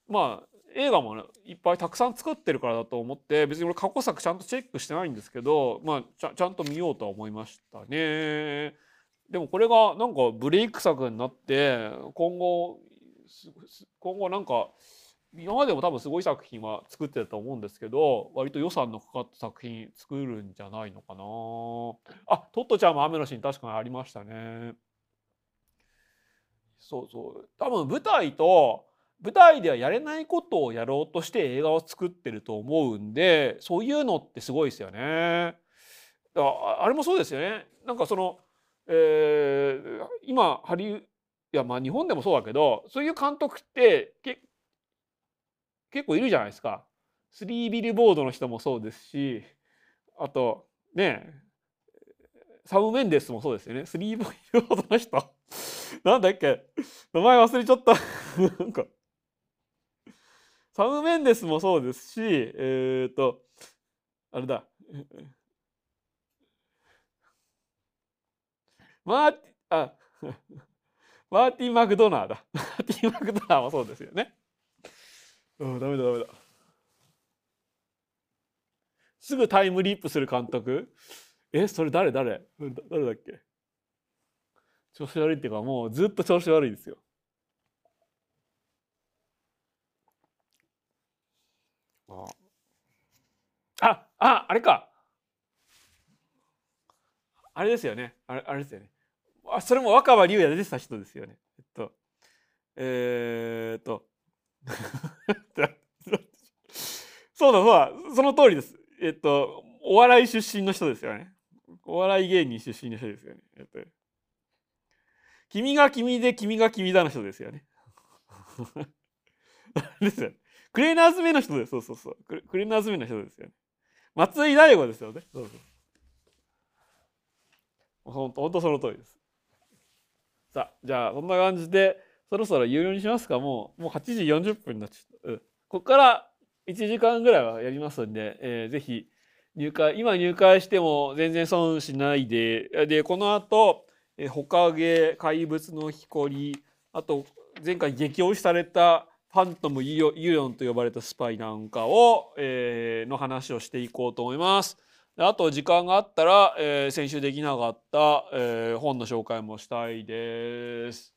まあ映画もねいっぱいたくさん作ってるからだと思って別に俺過去作ちゃんとチェックしてないんですけどまあちゃちゃんと見ようとは思いましたね。でもこれがなんかブレイク作になって今後今後なんか今までも多分すごい作品は作ってたと思うんですけど割と予算のかかった作品作るんじゃないのかな。あトットちゃんも雨のシーン確かにありましたね。そうそう。多分舞台と舞台ではやれないことをやろうとして映画を作ってると思うんでそういうのってすごいですよね。ああれもそうですよね。なんかその、えー今ハリウいやまあ日本でもそうだけどそういう監督って結構いるじゃないですか。スリービルボードの人もそうですしあとねサム・メンデスもそうですよね。スリービルボードの人 なんだっけ？名前忘れちゃった なんかサム・メンデスもそうですしえっ、とあれだマーティあマーティン・マクドナーだ。マーティン・マクドナーもそうですよね。うん、ダメだダメだ。すぐタイムリープする監督？え、それ誰誰？誰だっけ？調子悪いっていうかもうずっと調子悪いですよ。あ、あ、ああれか。あれですよね。あれあれですよね。あそれも若葉龍也で出てた人ですよね。えっと、えー、っと、そうだそうだ、その通りです。えっと、お笑い出身の人ですよね。お笑い芸人出身の人ですよね。えっと、君が君で君が君だの人ですよね。ですよね。クレーナーズメの人です。そうそうそう。クレーナーズメの人ですよね。松井大悟ですよね。そうそう。ほんとほんとその通りです。さあじゃあそんな感じでそろそろ有料にしますか？もうもう8時40分になっちゃった、うん、ここから1時間ぐらいはやりますんで、えーぜひ入会今入会しても全然損しないででこの後、えー、ほかげ怪物の木こりあと前回激推しされたファントム・ユユヨンと呼ばれたスパイなんかを、えーの話をしていこうと思います。であと時間があったら、えー先週できなかった、えー本の紹介もしたいです。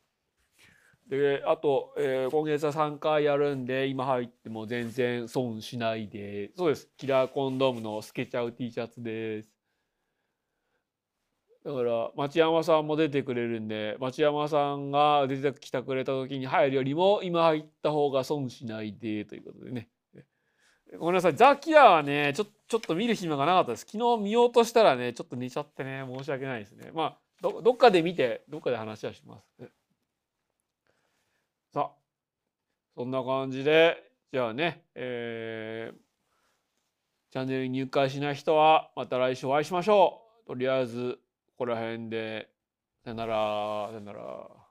であと、えー今月は3回やるんで今入っても全然損しないでそうですキラーコンドームの透けちゃう T シャツです。だから町山さんも出てくれるんで町山さんが出てきてくれた時に入るよりも今入った方が損しないでということでね。ごめんなさい。ザ・キラーはね、ちょちょっと見る暇がなかったです。昨日見ようとしたらね、ちょっと寝ちゃってね、申し訳ないですね。まあ、どどっかで見て、どっかで話はします。ねさあ、そんな感じで、じゃあね、えーチャンネルに入会しない人は、また来週お会いしましょう。とりあえず、ここら辺で、さよなら、さよなら。